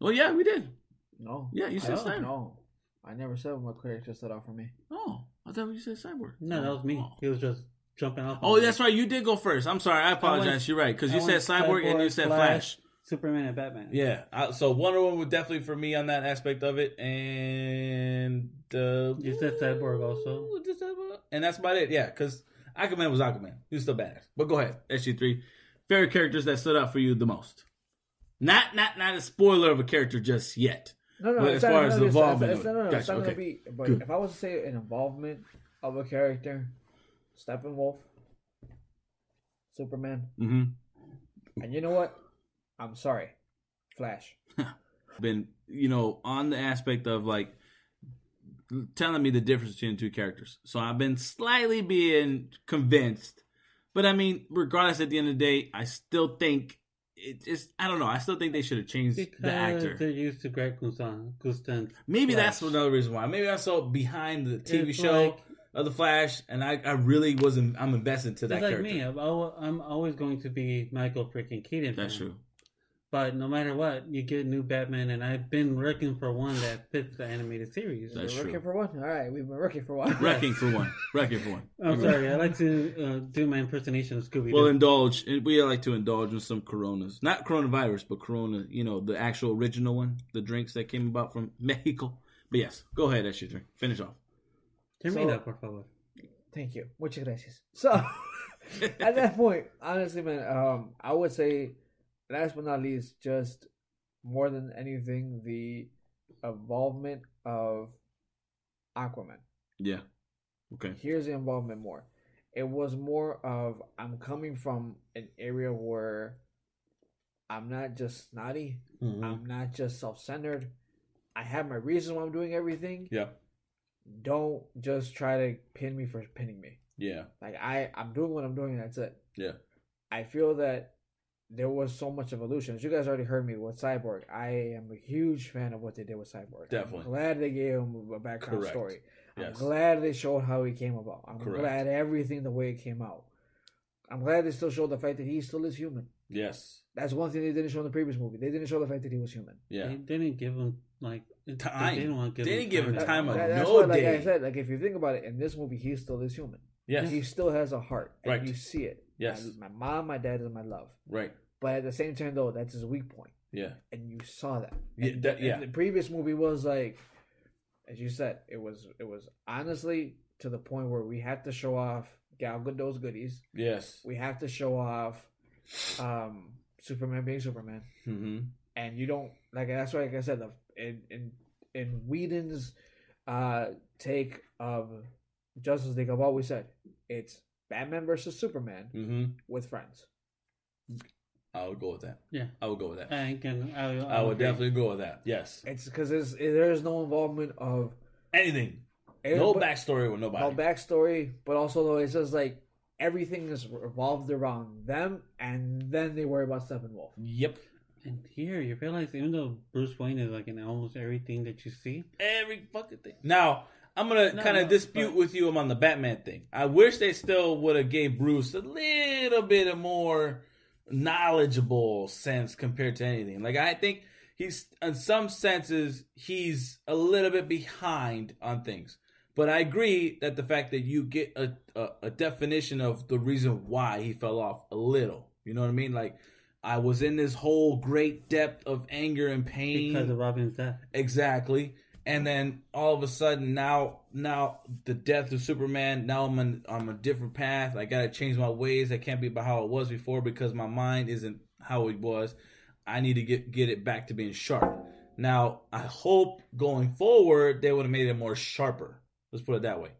Well, yeah, we did. No. Yeah, you said I, Snyder. No. I never said what character stood out for me. Oh, I thought you said Cyborg. No, that was me. Oh. He was just jumping off. Oh, that's right. You did go first. I'm sorry. I apologize. went- You're right because you said went Cyborg and you said Flash. Superman, and Batman. Yeah, I, so Wonder Woman would definitely for me on that aspect of it, and uh, You said Cyborg also. Just Cyborg. and that's about it. Yeah, because Aquaman was Aquaman. He was still badass. But go ahead, SG three. Favorite characters that stood out for you the most? Not not not a spoiler of a character just yet. No, no. But it's as not- far no, as it's- it's- involvement it's- of no, no, no, it's Gotcha, not gonna okay. be. But Good. if I was to say an involvement of a character, Steppenwolf, Superman, Mm-hmm. and you know what? I'm sorry, Flash. Been you know on the aspect of like telling me the difference between the two characters. So I've been slightly being convinced, but I mean, regardless, at the end of the day, I still think it just I don't know. I still think they should have changed Because the actor. they're used to Greg Gustin. Gustin. Maybe that's another reason why. Maybe I saw behind the TV It's show like- of the Flash, and I, I really wasn't. I'm invested to that Just like character. me, I'm, I'm always going to be Michael freaking Keaton. That's fan. true. But no matter what, you get new Batman, and I've been working for one that fits the animated series. That's We're true. working for one. All right, we've been working for one. Wrecking for one. Wrecking for one. I'm sorry, I like to uh, do my impersonation of Scooby Doo. Well, indulge. We like to indulge in some Coronas, not coronavirus, but Corona. You know, the actual original one, the drinks that came about from Mexico. But yes, go ahead, that's your drink. Finish off. Termina, so- por favor. Thank you. Muchas gracias. So, at that point, honestly, man, um, I would say, last but not least, just more than anything, the involvement of Aquaman. Yeah. Okay. Here's the involvement more. It was more of I'm coming from an area where I'm not just snotty. Mm-hmm. I'm not just self-centered. I have my reason why I'm doing everything. Yeah. Don't just try to pin me for pinning me. Yeah. Like I, I'm doing what I'm doing. And that's it. Yeah. I feel that there was so much evolution. As you guys already heard me with Cyborg, I am a huge fan of what they did with Cyborg. Definitely. I'm glad they gave him a background Correct. story. I'm Yes. glad they showed how he came about. I'm Correct. glad everything the way it came out. I'm glad they still showed the fact that he still is human. Yes. That's one thing they didn't show in the previous movie. They didn't show the fact that he was human. Yeah. They didn't give him like it- Time. They didn't want to give They him didn't give him time of that- that's no why, like day. I said, like if you think about it, in this movie, he still is human. Yes. He still has a heart, and Right. you see it. Yes. My, my mom, my dad is my love, Right. but at the same time, though, that's his weak point, Yeah. and you saw that. Yeah. And- that- and yeah. the previous movie was like, as you said, it was it was honestly to the point where we had to show off Gal Gadot's goodies. Yes. We have to show off um, Superman being Superman, Mm-hmm. and you don't like that's why, like I said, the, in in in Whedon's uh, take of Justice League, I've always said it's Batman versus Superman Mm-hmm. with friends. I would go with that. Yeah. I would go with that. I can. I, I would definitely go with that. Yes. It's because there's no involvement of Anything. No but- backstory with nobody. no backstory, but also though it says like everything is revolved around them, and then they worry about Steppenwolf. Yep. And here you realize even though Bruce Wayne is like in almost everything that you see, Every fucking thing. Now, I'm gonna No, kind of no, dispute but- with you on the Batman thing. I wish they still would have gave Bruce a little bit of more knowledgeable sense compared to anything. Like I think he's in some senses he's a little bit behind on things. But I agree that the fact that you get a, a, a definition of the reason why he fell off a little. You know what I mean? Like I was in this whole great depth of anger and pain because of Robin's death. Exactly. And then all of a sudden now now the death of Superman, now I'm on, on a different path. I gotta change my ways. I can't be about how it was before because my mind isn't how it was. I need to get get it back to being sharp. Now I hope going forward they would have made it more sharper. Let's put it that way.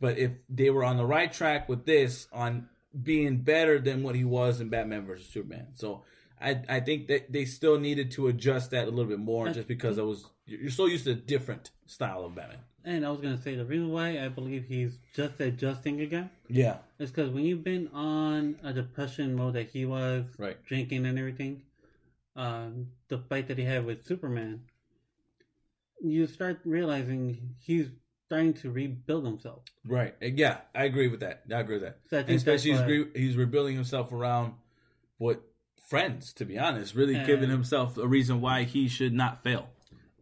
But if they were on the right track with this on being better than what he was in Batman versus Superman. So I I think that they still needed to adjust that a little bit more just because I was you're so used to a different style of Batman. And I was gonna say the reason why I believe he's just adjusting again Yeah. is because when you've been on a depression mode that he was, Right. drinking and everything, um, the fight that he had with Superman, you start realizing he's starting to rebuild himself. Right. Yeah, I agree with that. I agree with that. So I think especially he's re- he's rebuilding himself around what friends, to be honest, really giving himself a reason why he should not fail.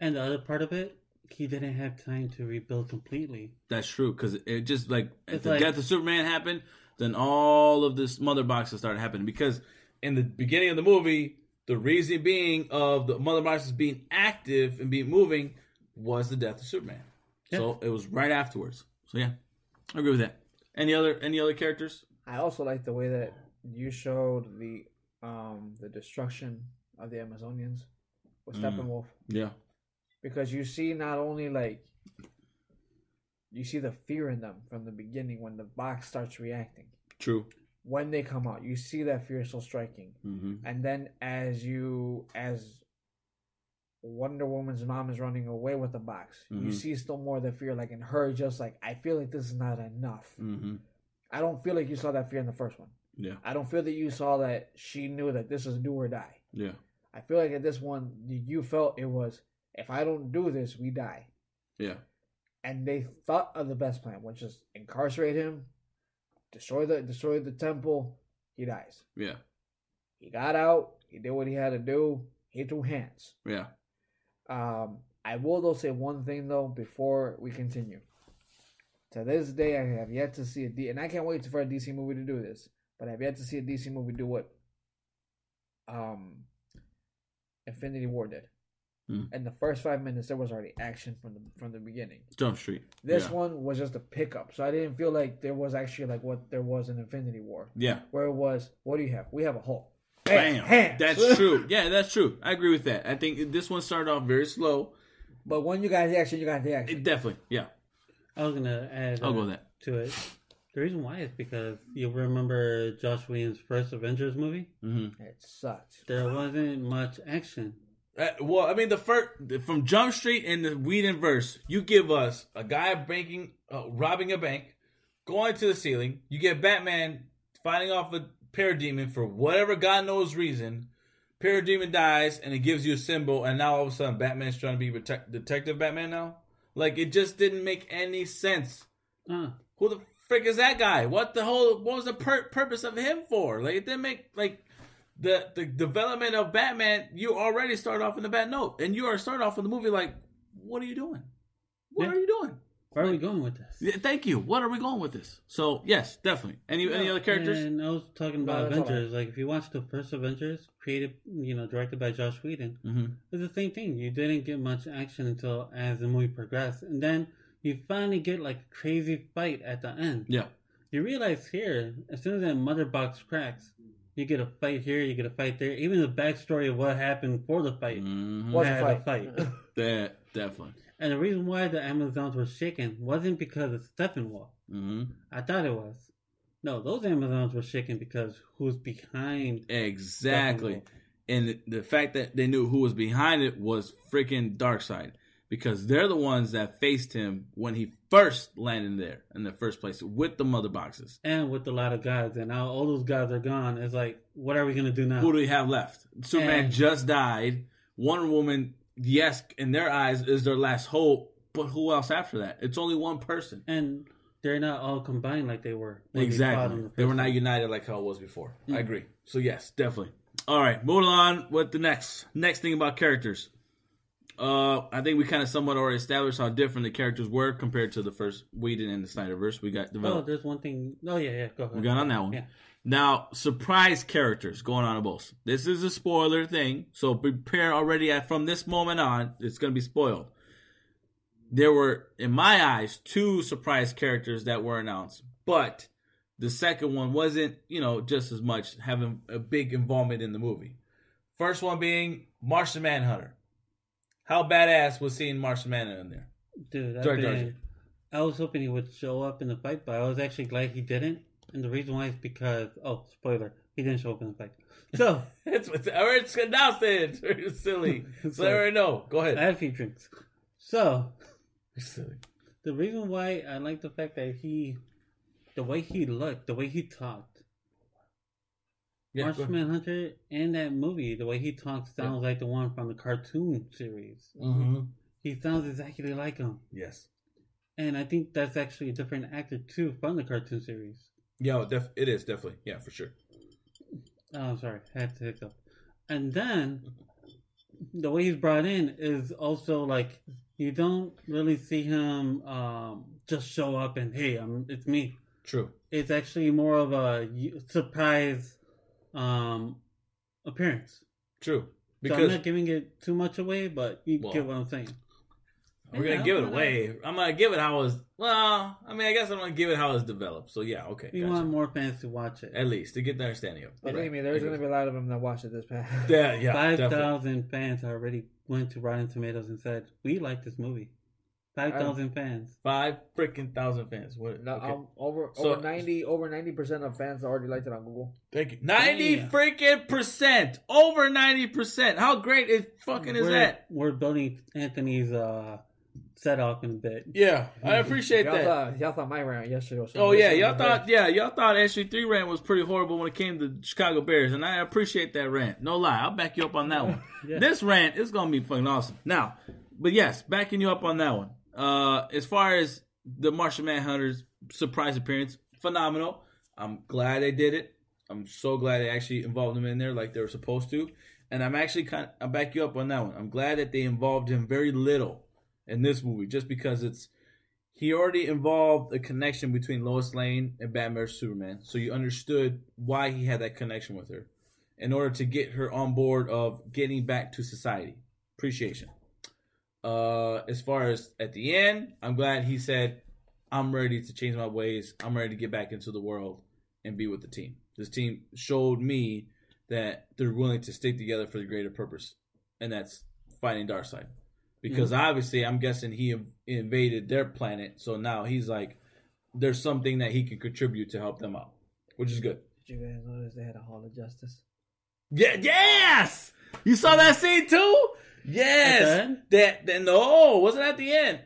And the other part of it, he didn't have time to rebuild completely. That's true because it just like It's the like- death of Superman happened, then all of this mother boxes started happening because in the beginning of the movie, the reason being of the mother boxes being active and being moving was the death of Superman. So it was right afterwards. So yeah, I agree with that. Any other any other characters? I also like the way that you showed the um the destruction of the Amazonians with Mm. Steppenwolf Yeah, because you see not only like you see the fear in them from the beginning when the box starts reacting true. when they come out you see that fear so striking Mm-hmm. and then as you as Wonder Woman's mom is running away with the box you Mhm. see still more of the fear like in her just like I feel like this is not enough Mm-hmm. I don't feel like you saw that fear in the first one Yeah, I don't feel that you saw that she knew that this is do or die. yeah, I feel like at this one, you felt it was if I don't do this, we die. yeah. and they thought of the best plan, which is incarcerate him, destroy the destroy the temple. He dies. Yeah. He got out. He did what he had to do. He threw hands. Yeah. Um, I will though say one thing though before we continue. To this day, I have yet to see a D, and I can't wait for a DC movie to do this. But I've yet to see a DC movie do what um Infinity War did. Hmm. In the first five minutes, there was already action from the from the beginning. Jump Street. This yeah. one was just a pickup, so I didn't feel like there was actually like what there was in Infinity War, Yeah. where it was. What do you have? We have a Hulk. Bam. hands. That's true. Yeah, that's true. I agree with that. I think this one started off very slow. But when you got the action, you got the action. It definitely. Yeah. I was gonna add I'll go uh, with that. to it. The reason why is because you remember Josh Williams' first Avengers movie. Mm-hmm. It sucked. There wasn't much action. Uh, well, I mean, the first from Jump Street and the Whedon verse, you give us a guy banking, uh, robbing a bank, going to the ceiling. You get Batman fighting off a parademon for whatever God knows reason. Parademon dies, and it gives you a symbol, and now all of a sudden Batman's trying to be protect- detective Batman now. Like it just didn't make any sense. Who the frick is that guy? What the whole? What was the pur- purpose of him for? Like it didn't make like the the development of Batman. You already start off in the bad note, and you are start off in the movie like, what are you doing? What Yeah. are you doing? where are we going with this? Yeah, thank you. What are we going with this? So yes, definitely. Any any other characters? And I was talking about that's all Avengers. Like if you watch the first Avengers, created, you know, directed by Josh Whedon, hmm it's the same thing. You didn't get much action until as the movie progressed, and then you finally get like a crazy fight at the end. Yeah. You realize here, as soon as that mother box cracks, you get a fight here, you get a fight there. Even the backstory of what happened for the fight. hmm Was had a a fight. fight. That definitely. And the reason why the Amazons were shaken wasn't because of Steppenwolf. hmm I thought it was. No, those Amazons were shaken because who's behind Exactly. And the, the fact that they knew who was behind it was freaking Darkseid. Because they're the ones that faced him when he first landed there in the first place with the mother boxes. and with a lot of guys, and now all those guys are gone. It's like, what are we gonna do now? Who do we have left? Superman And- just died. Wonder Woman, yes, in their eyes, is their last hope. But who else after that? It's only one person. and they're not all combined like they were. they Exactly. the They were not united like how it was before. I Mm. agree. So yes, definitely. All right, moving on with the next next thing about characters. Uh, I think we kind of somewhat already established how different the characters were compared to the first Whedon and the Snyderverse. We got developed. Oh, there's one thing. Oh yeah, yeah. Go ahead. we got on that one. Yeah. Now, surprise characters going on in both. This is a spoiler thing, so prepare already. At, from this moment on, it's going to be spoiled. There were, in my eyes, two surprise characters that were announced, but the second one wasn't, you know, just as much having a big involvement in the movie. First one being Martian Manhunter. How badass was seeing Martian Manhunter in there? Dude, been- I was hoping he would show up in the fight, but I was actually glad he didn't. And the reason why is because, oh, spoiler, he didn't show up in the fight. So, It's, it's, it's announced it. It's silly. So I already know. Go ahead. I had a few drinks. So, It's silly. the reason why I like the fact that he, the way he looked, the way he talked, Yeah, Martian ahead. Manhunter that movie, the way he talks sounds like the one from the cartoon series. Mm-hmm. He sounds exactly like him. Yes. And I think that's actually a different actor too from the cartoon series. Yeah, def- it is definitely. Yeah, for sure. Oh, sorry, I had to hiccup. And then the way he's brought in is also like you don't really see him um, just show up and hey, I'm, it's me. True. It's actually more of a surprise um, appearance. True. so I'm not giving it too much away, but you Well, get what I'm saying. we're Yeah, gonna give it I'm away. I'm gonna give it how it was. Well, I mean, I guess I'm gonna give it how it's developed. So yeah, okay. We gotcha. want more fans to watch it. At least to get the understanding of. it. Believe Right. me, there's going to be a lot of them that watch it this past. Yeah, yeah, Five definitely. thousand fans already went to Rotten Tomatoes and said we like this movie. Five thousand fans. Five freaking thousand fans. What? No, okay. um, over So- over ninety over ninety percent of fans already liked it on Google. Thank you. Ninety Damn. freaking percent. Over ninety percent. How great is fucking is we're, that? We're building Anthony's uh, set off in a bit. Yeah, I appreciate Y'all that. thought, y'all thought my rant yesterday was. Oh yeah, y'all thought yeah, y'all thought SG three rant was pretty horrible when it came to Chicago Bears, and I appreciate that rant. No lie, I'll back you up on that one. Yeah. This rant is gonna be fucking awesome. Now, but yes, backing you up on that one. Uh, as far as the Martian Manhunter's surprise appearance, phenomenal. I'm glad they did it. I'm so glad they actually involved him in there like they were supposed to. And I'm actually kind of, I'll back you up on that one. I'm glad that they involved him very little in this movie, just because it's he already involved a connection between Lois Lane and Batman Superman, so you understood why he had that connection with her, in order to get her on board of getting back to society. Appreciation. Uh, as far as at the end, I'm glad he said, "I'm ready to change my ways. I'm ready to get back into the world and be with the team." This team showed me that they're willing to stick together for the greater purpose, and that's fighting Darkseid. Because obviously, I'm guessing he inv- invaded their planet, so now he's like, there's something that he can contribute to help them out, which is good. Did you guys notice they had a Hall of Justice? Yeah, yes, you saw that scene too. Yes, At the end? that that no, wasn't at the end.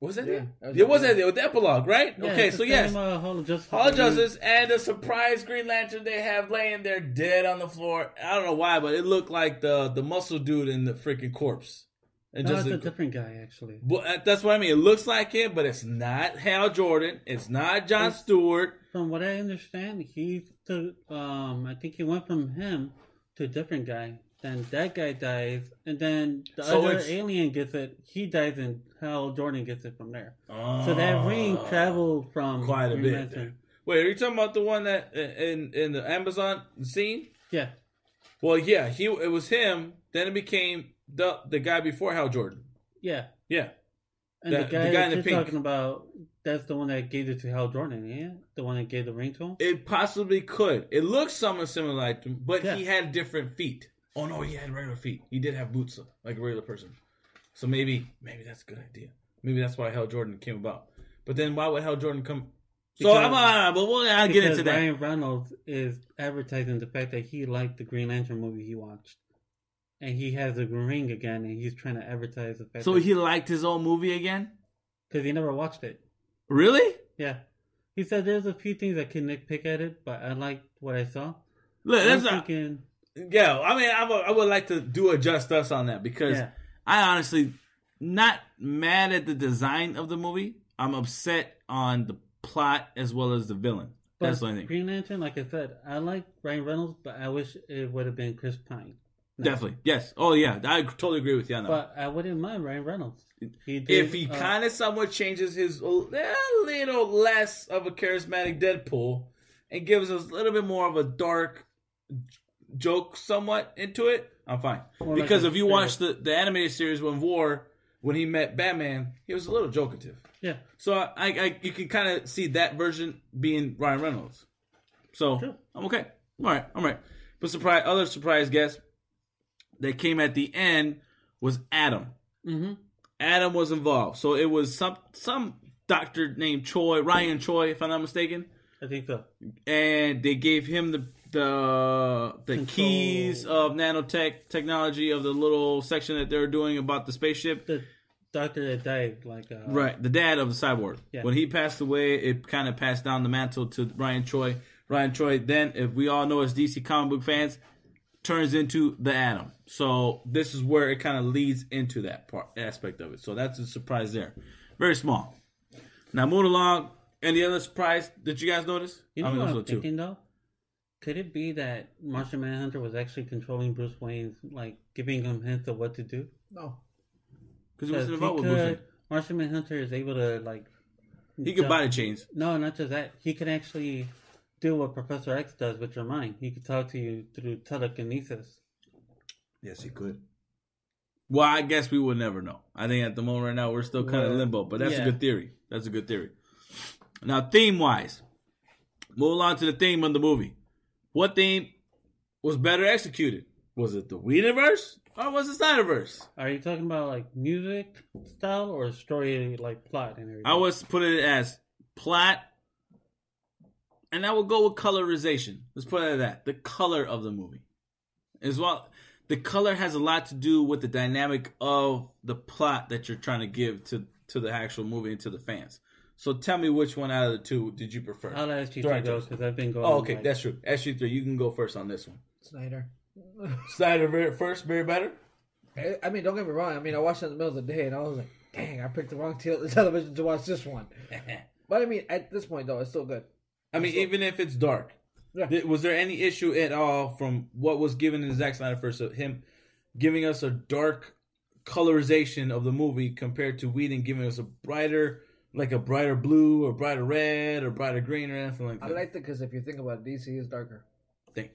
Was that Yeah, it? was it at was the at the, the epilogue, right? Yeah, okay, so the yes, same, uh, Hall of Justice. Hall of Justice and the surprise Green Lantern they have laying there dead on the floor. I don't know why, but it looked like the the muscle dude in the freaking corpse. And No, just it's a different guy actually. but uh, that's what I mean. It looks like him, but it's not Hal Jordan. It's not John It's- Stewart. From what I understand, he the um. I think he went from him to a different guy. Then that guy dies, and then the So other it's- alien gets it. He dies, and Hal Jordan gets it from there. So that ah. ring traveled from quite a bit Lantern. Wait, are you talking about the one that in in the Amazon scene? Yeah, Well, yeah, he it was him. Then it became the the guy before Hal Jordan. yeah. Yeah, And The- the, the guy, guy in that the you're pink. talking about, that's the one that gave it to Hal Jordan, yeah? The one that gave the ring to him? it possibly could. It looks somewhat similar like him, but Yeah. he had different feet. Oh no, he had regular feet. He did have boots like a regular person. So maybe maybe that's a good idea. Maybe that's why Hal Jordan came about. But then why would Hal Jordan come? So I'm uh, but we'll I'll get into that. Ryan Reynolds is advertising the fact that he liked the Green Lantern movie he watched. And he has the ring again, and he's trying to advertise the fact So he liked his own movie again? because he never watched it. Really? Yeah, he said there's a few things I can nitpick at it, but I liked what I saw. Look, I'm that's not, thinking, yeah. I mean, I would, I would like to do a just us on that because yeah, I honestly not mad at the design of the movie. I'm upset on the plot as well as the villain. but That's what I think. Green Lantern, like I said, I like Ryan Reynolds, but I wish it would have been Chris Pine. No. Definitely, yes. Oh yeah, I totally agree with you on that. But I wouldn't mind Ryan Reynolds. He did, if he uh, kind of somewhat changes his a little less of a charismatic Deadpool and gives us a little bit more of a dark joke somewhat into it, I'm fine. Like because if you watch the, the animated series when War, when he met Batman, he was a little jokative. yeah, So I, I you can kind of see that version being Ryan Reynolds. So Sure. I'm okay. All right, all right. But surprise, other surprise guest that came at the end was Atom. hmm Atom was involved. So it was some some doctor named Choi, Ryan Choi, if I'm not mistaken, I think so. and they gave him the the the Control. keys of nanotech technology of the little section that they're doing about the spaceship. The doctor that died, like uh, Right, the dad of the cyborg. Yeah. When he passed away, it kind of passed down the mantle to Ryan Choi. Ryan Choi, then, if we all know as DC comic book fans, turns into the Atom. So this is where it kind of leads into that part aspect of it. So that's a surprise there. Very small. Now moving along. Any other surprise that you guys notice? You know I mean, what I'm thinking though? Could it be that Martian Manhunter was actually controlling Bruce Wayne's, like giving him hints of what to do? No. Because he wasn't he involved with Bruce Wayne. Martian Manhunter is able to like. He could jump- the chains. No, not just that. He can actually do what Professor X does with your mind. He could talk to you through telekinesis. Yes, he could. Well, I guess we will never know. I think at the moment right now we're still kind of Well, limbo, but that's a good theory. That's a good theory. Now, theme wise, move on to the theme of the movie. What theme was better executed? Was it the Whedonverse or was it Snyderverse? Are you talking about like music style or story, like plot and everything? I was putting it as plot, and I would go with colorization. Let's put it at that. The color of the movie, as well. The color has a lot to do with the dynamic of the plot that you're trying to give to to the actual movie and to the fans. So tell me which one out of the two did you prefer? I'll ask you to go because I've been going. oh, okay, like- that's true. SG three, you can go first on this one. Snyder. Snyder very- first, very better. I I mean, don't get me wrong. I mean, I watched it in the middle of the day, and I was like, dang, I picked the wrong te- television to watch this one. But I mean, at this point though, it's still good. I mean, even if it's dark, Yeah. th- was there any issue at all from what was given in Zack Snyder first of him giving us a dark colorization of the movie compared to Whedon giving us a brighter, like a brighter blue or brighter red or brighter green or anything like that. I that? it because if you think about it, DC is darker. Thank,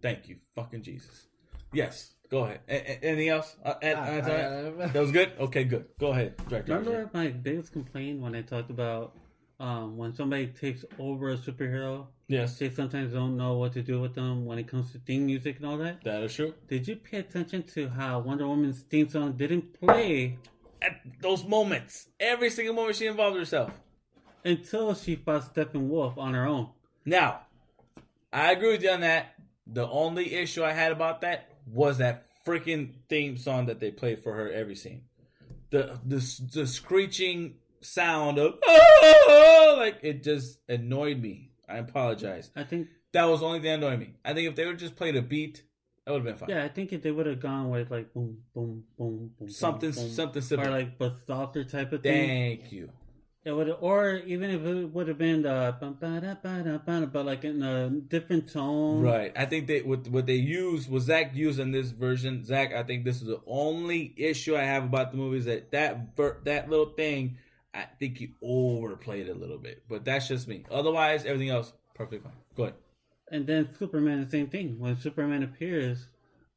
thank you, fucking Jesus. Yes, go ahead. A- a- anything else? Uh, Ed, Ah, uh, I- I- that was good. Okay, good. Go ahead, director. Remember my biggest complaint when I talked about um, when somebody takes over a superhero, Yes, they sometimes don't know what to do with them when it comes to theme music and all that. that is true. Did you pay attention to how Wonder Woman's theme song didn't play At those moments, every single moment she involved herself. until she fought Steppenwolf on her own? Now, I agree with you on that. The only issue I had about that was that freaking theme song that they played for her every scene. The the the screeching sound of "Ah!" like it just annoyed me. I apologize. I think, That was the only thing that annoyed me. I think if they would just played a beat, that would have been fine. yeah, I think if they would have gone with like boom, boom, boom, boom, Something boom, something or like but softer type of thing. Thank you. It would, or even if it would have been the, but like in a different tone. Right. I think they what what they used was Zack used in this version. Zack, I think this is the only issue I have about the movie is that that ver- that little thing. I think he overplayed it a little bit, but that's just me. Otherwise, everything else perfectly fine. Go ahead. And then Superman, the same thing. When Superman appears,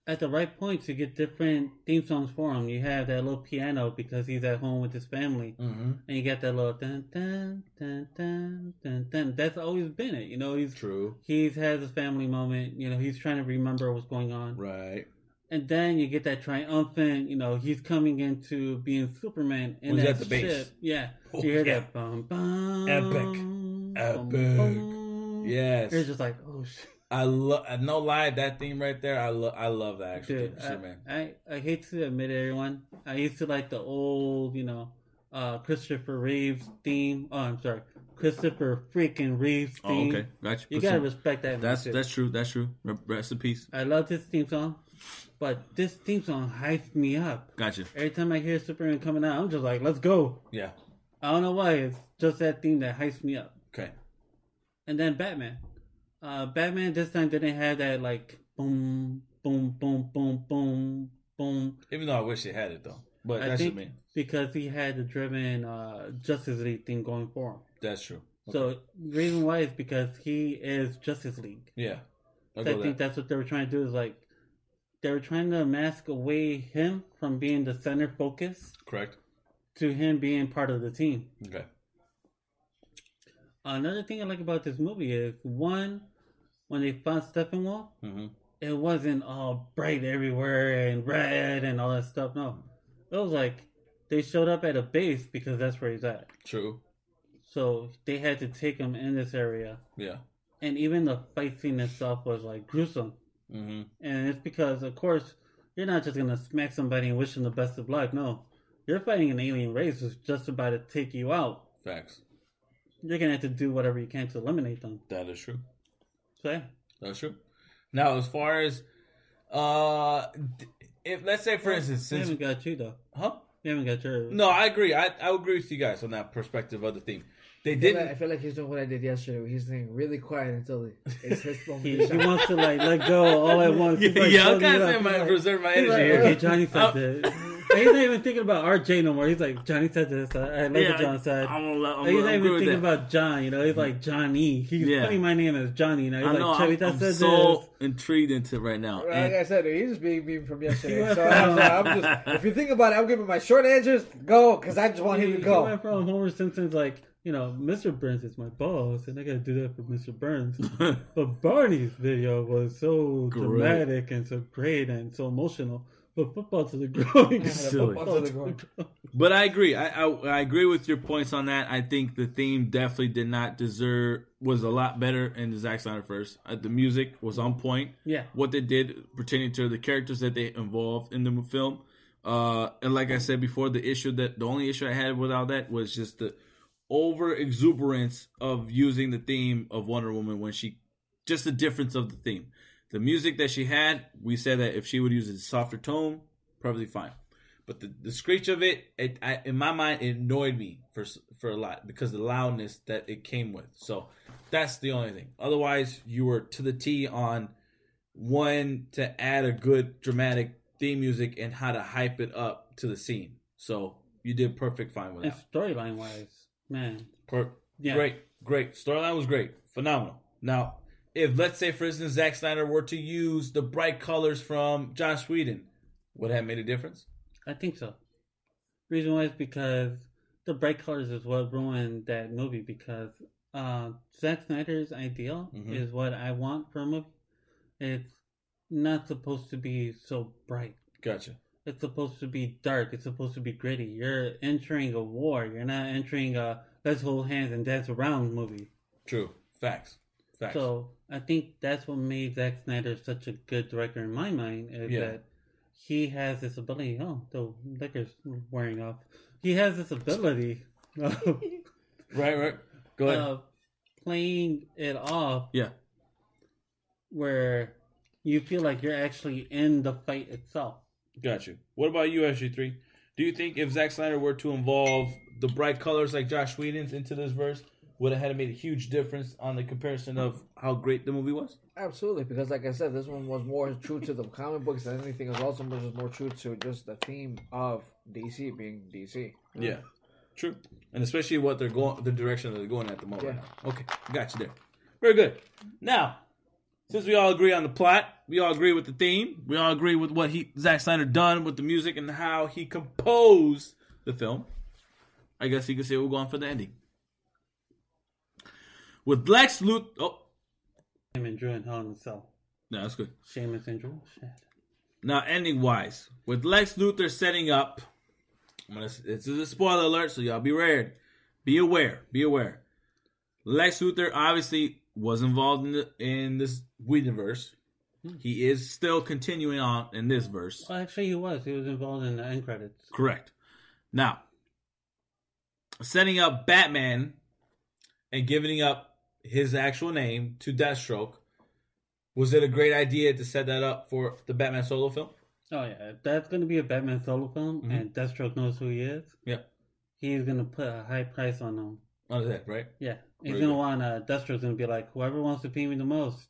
at the right points, you get different theme songs for him. You have that little piano because he's at home with his family, Mm-hmm. and you get that little dun dun dun dun dun dun. That's always been it. You know, he's True. he's has a family moment. You know, he's trying to remember what's going on. Right. And then you get that triumphant, you know, he's coming into being Superman in Was that that the bass? ship. Yeah. Oh, you hear yeah. that bum bum. Epic. bum, Epic. bum. Yes. It's just like, shit. I love. No lie, that theme right there. I love. I love that actually. Dude, Shit, man. I, I, I hate to admit it, everyone. I used to like the old, you know, uh, Christopher Reeves theme. Oh, I'm sorry. Christopher freaking Reeves Oh, theme. okay. Gotcha. You gotta respect that. That's music. that's true. That's true. Rest in peace. I love this theme song, but this theme song hypes me up. Gotcha. Every time I hear Superman coming out, I'm just like, let's go. Yeah. I don't know why. It's just that theme that hypes me up. Okay. And then Batman. Uh, Batman this time didn't have that like boom, boom, boom, boom, boom, boom. Even though I wish they had it though, but I that's think just me. because he had the driven uh, Justice League thing going for him. That's true. So the reason why is because he is Justice League. Yeah. I'll I think that. that's what they were trying to do is like they were trying to mask away him from being the center focus Correct. to him being part of the team. Okay. Another thing I like about this movie is one, when they found Steppenwolf, Mm-hmm. it wasn't all bright everywhere and red and all that stuff. No, it was like they showed up at a base because that's where he's at. True. So they had to take him in this area, Yeah. and even the fight scene itself was like gruesome. Mm-hmm. And it's because, of course, you're not just gonna smack somebody and wish them the best of luck. No, you're fighting an alien race who's just about to take you out. Facts. You're gonna have to do whatever you can to eliminate them. That is true. So yeah. That's true. Now, as far as uh, if let's say for instance, we since haven't got you though. huh? We haven't got your. No, I agree. I I agree with you guys on that perspective of the theme. They I feel, like, I feel like he's doing what I did yesterday. Where he's saying really quiet until it's his moment. He, he wants to like let go all at once. He's Yeah, like, yeah, I'm building kind it of up. saying my like- preserve my he's energy like, here. okay, Johnny said Oh. This. And he's not even thinking about RJ no more. He's like, Johnny said this. I, I like what John said. I'm, gonna let- I'm, Like, he's not I'm even good thinking that. about John, you know. He's like Johnny. He's Yeah. putting my name as Johnny. You know, he's I know. like I'm, Chavita I'm so this. intrigued into it right now. Like And I said, he's just being me from yesterday. So from- I'm, I'm just, if you think about it, I'm giving my short answers. Go, because I just want him He, to he go. went from Homer Simpson's like, you know, Mr. Burns is my boss, and I gotta do that for Mr. Burns. but Barney's video was so Great. dramatic and so great and so emotional. But football to the groin, Yeah, Silly. to the groin. But I agree. I, I I agree with your points on that. I think the theme definitely did not deserve was a lot better in the Zack Snyder first. Uh, the music was on point. Yeah. What they did pertaining to the characters that they involved in the film. Uh, and like I said before, the issue that the only issue I had with all that was just the over exuberance of using the theme of Wonder Woman when she just the difference of the theme. The music that she had, we said that if she would use a softer tone, perfectly fine. But the, the screech of it, it I, in my mind, it annoyed me for for a lot because the loudness that it came with. So that's the only thing. Otherwise, you were to the T on when to add a good dramatic theme music and how to hype it up to the scene. So you did perfect fine with And that. storyline wise, man, Per- yeah, Great, great. Storyline was great. Phenomenal. Now, if let's say for instance Zack Snyder were to use the bright colors from Josh Whedon, would that have made a difference? I think so. Reason why is because the bright colors is what ruined that movie. Because uh, Zack Snyder's ideal Mhm. is what I want for a movie. It's not supposed to be so bright. Gotcha. It's supposed to be dark. It's supposed to be gritty. You're entering a war. You're not entering a let's hold hands and dance around movie. True. Facts. Facts. So I think that's what made Zack Snyder such a good director in my mind is Yeah. that he has this ability. Oh, the liquor's wearing off. He has this ability right, right. Go ahead. uh, playing it off yeah. where you feel like you're actually in the fight itself. Got you. What about you, SG3? Do you think if Zack Snyder were to involve the bright colors like Josh Whedon's into this verse, would it have made a huge difference on the comparison of how great the movie was? Absolutely, because like I said, this one was more true to the comic books than anything else. Also, was more true to just the theme of DC being DC. Yeah, true, and especially what they're going, the direction that they're going at the moment. Yeah. Okay, got you there. Very good. Now, since we all agree on the plot, we all agree with the theme, we all agree with what he Zack Snyder done with the music and how he composed the film. I guess you could say we're going for the ending with Lex Luthor. Oh, Him and Drew and Hell in a Cell. no, that's good. Sheamus and Drew. Shit. Now, ending wise, with Lex Luthor setting up, I'm gonna, this is a spoiler alert, so y'all be aware. Be aware. Be aware. Lex Luthor obviously was involved in the, in this Whedonverse. Hmm. He is still continuing on in this verse. Well, actually, he was. He was involved in the end credits. Correct. Now, setting up Batman and giving up his actual name to Deathstroke, was it a great idea to set that up for the Batman solo film? Oh yeah, if that's gonna be a Batman solo film, Mhm. and Deathstroke knows who he is. Yep. He's gonna put a high price on him. On that, right? Yeah, he's Very gonna good. want. Uh, Deathstroke's gonna be like, whoever wants to pay me the most,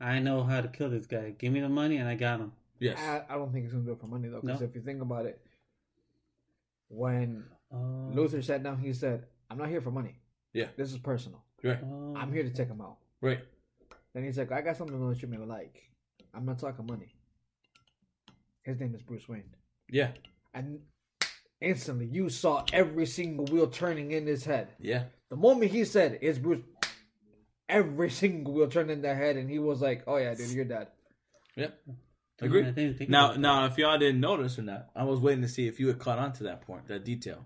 I know how to kill this guy. Give me the money, and I got him. Yes. I, I don't think he's gonna do it for money though, because No? if you think about it, when Oh, Luthor sat down, he said, "I'm not here for money. Yeah. this is personal. Right. I'm here to take him out." Right. Then he's like, "I got something that you may like. I'm not talking money." His name is Bruce Wayne, Yeah. and instantly you saw every single wheel turning in his head. Yeah. The moment he said it's Bruce, every single wheel turned in their head, and he was like, "Oh yeah, dude, you're dead." Yep. I Agree. Now, now, if y'all didn't notice or not, I was waiting to see if you had caught on to that point, that detail.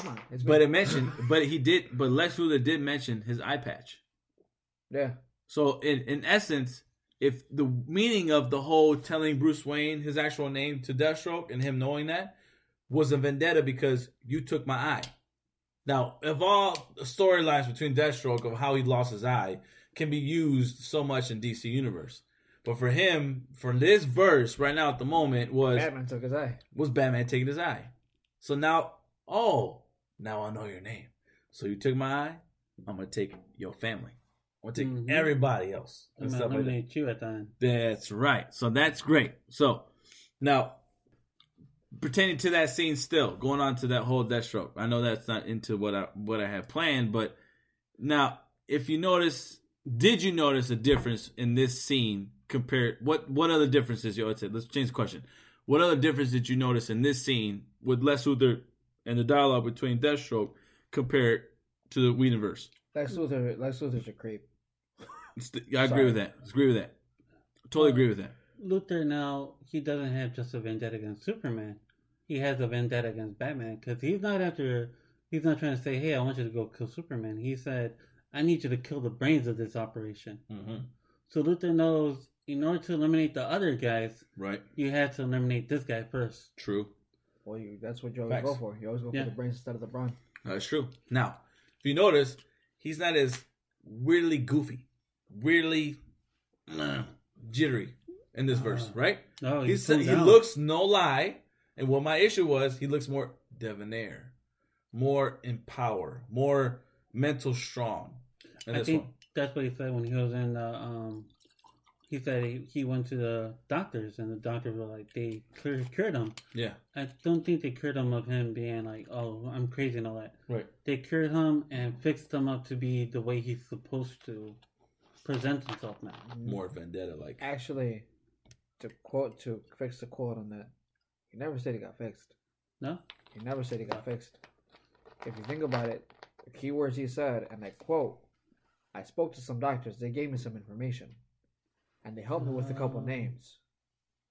Come on, it's But it mentioned, but he did, but Lex Luthor did mention his eye patch. yeah, So, in in essence, if the meaning of the whole telling Bruce Wayne his actual name to Deathstroke and him knowing that was a vendetta because you took my eye. Now, if all the storylines between Deathstroke of how he lost his eye can be used so much in DC Universe, but for him, for this verse right now at the moment was Batman took his eye. was Batman taking his eye. So now, oh, now I know your name. So you took my eye. I'm gonna take your family. I'm gonna take Mhm. everybody else I'm gonna stuff like that. you at end. That's right. So that's great. So now, pertaining to that scene, still going on to that whole Deathstroke. I know that's not into what I what I had planned, but now, if you notice, did you notice a difference in this scene compared? What what other differences? Yo, let's say, let's change the question. What other difference did you notice in this scene with Lex Luthor and the dialogue between Deathstroke compared to the Whedonverse? Lex Luthor, Lex Luthor's a creep. It's- I agree with that. I agree with that. Totally agree with that. Luthor now he doesn't have just a vendetta against Superman. He has a vendetta against Batman because he's not after. He's not trying to say, "Hey, I want you to go kill Superman." He said, "I need you to kill the brains of this operation." Mm-hmm. So Luthor knows in order to eliminate the other guys, Right. you had to eliminate this guy first. True. Well, you, that's what you always Facts. go for. You always go Yeah. for the brains instead of the brawn. That's true. Now, if you notice, he's not as weirdly goofy, weirdly uh, jittery in this verse, Uh, right? No, He's, cooled he down. looks no lie And what my issue was, he looks more debonair, more in power, more mental strong. In I this think one. that's what he said when he was in the. Um, he said he, he went to the doctors and the doctors were like they clear, cured him. Yeah. I don't think they cured him of him being like, oh, I'm crazy and all that. Right. They cured him and fixed him up to be the way he's supposed to present himself now. More vendetta like. Actually, to quote to fix the quote on that, he never said he got fixed. No, He never said he got fixed. If you think about it, the key words he said, and I quote, I spoke to some doctors, they gave me some information. And they helped me with a couple Oh. names.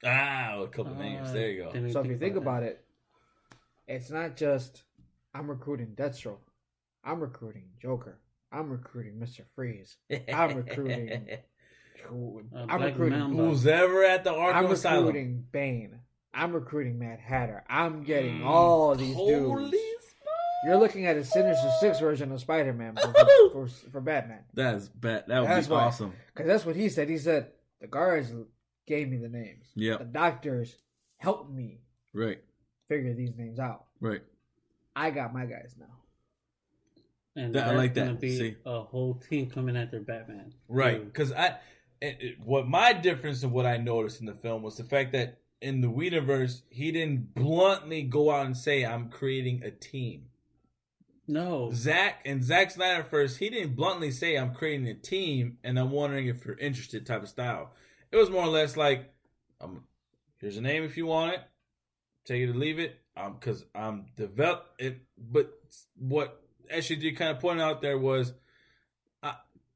Ah, a couple names. Uh, There you go. So if you think that. about it, it's not just I'm recruiting Deathstroke. I'm recruiting Joker. I'm recruiting Mr. Freeze. I'm recruiting. Uh, I'm Black recruiting. Mamba. Who's ever at the Arkham I'm Arkham Asylum? recruiting Bane. I'm recruiting Mad Hatter. I'm getting Mm, all these Holy dudes. You're looking at a Sinister Six version of Spider-Man for, for, for Batman. That's bad. That would That's be why. awesome. Because that's what he said. He said the guards gave me the names. Yeah. The doctors helped me Right. figure these names out. Right. I got my guys now. And That- I like gonna that. Be See? a whole team coming after Batman. Right. Because I, it, it- what my difference of what I noticed in the film was the fact that in the Whedonverse, he didn't bluntly go out and say, "I'm creating a team." No, Zack and Zack Snyderverse, he didn't bluntly say, "I'm creating a team," and I'm wondering if you're interested. Type of style. It was more or less like, um, "Here's a name if you want it. Take it or leave it." Um, because I'm develop it. But what SGD kind of pointed out there was, I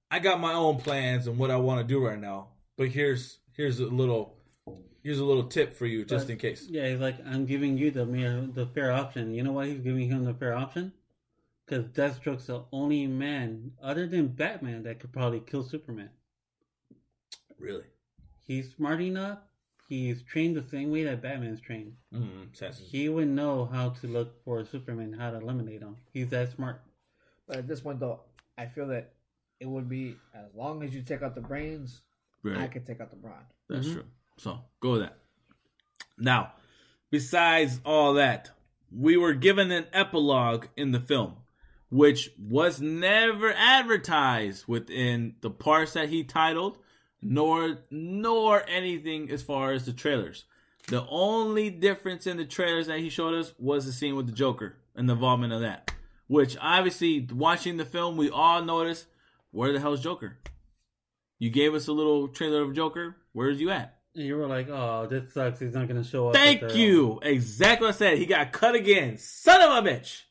I got my own plans and what I want to do right now. But here's here's a little here's a little tip for you just But- in case. Yeah, he's like, I'm giving you the mere, the fair option. You know why he's giving him the fair option? Because Deathstroke's the only man, other than Batman, that could probably kill Superman. Really. He's smart enough. He's trained the same way that Batman's trained. Mm-hmm. He would know how to look for Superman, how to eliminate him. He's that smart. But at this point, though, I feel that it would be as long as you take out the brains, I could take out the brawn. That's Mhm. true. So go with that. Now, besides all that, we were given an epilogue in the film, which was never advertised within the parts that he titled, nor nor anything as far as the trailers. The only difference in the trailers that he showed us was the scene with the Joker and the involvement of that. Which obviously, watching the film, we all noticed where the hell's Joker? You gave us a little trailer of Joker. Where's you at? And you were like, oh, this sucks. He's not going to show up. Thank you. Exactly what I said. He got cut again. Son of a bitch.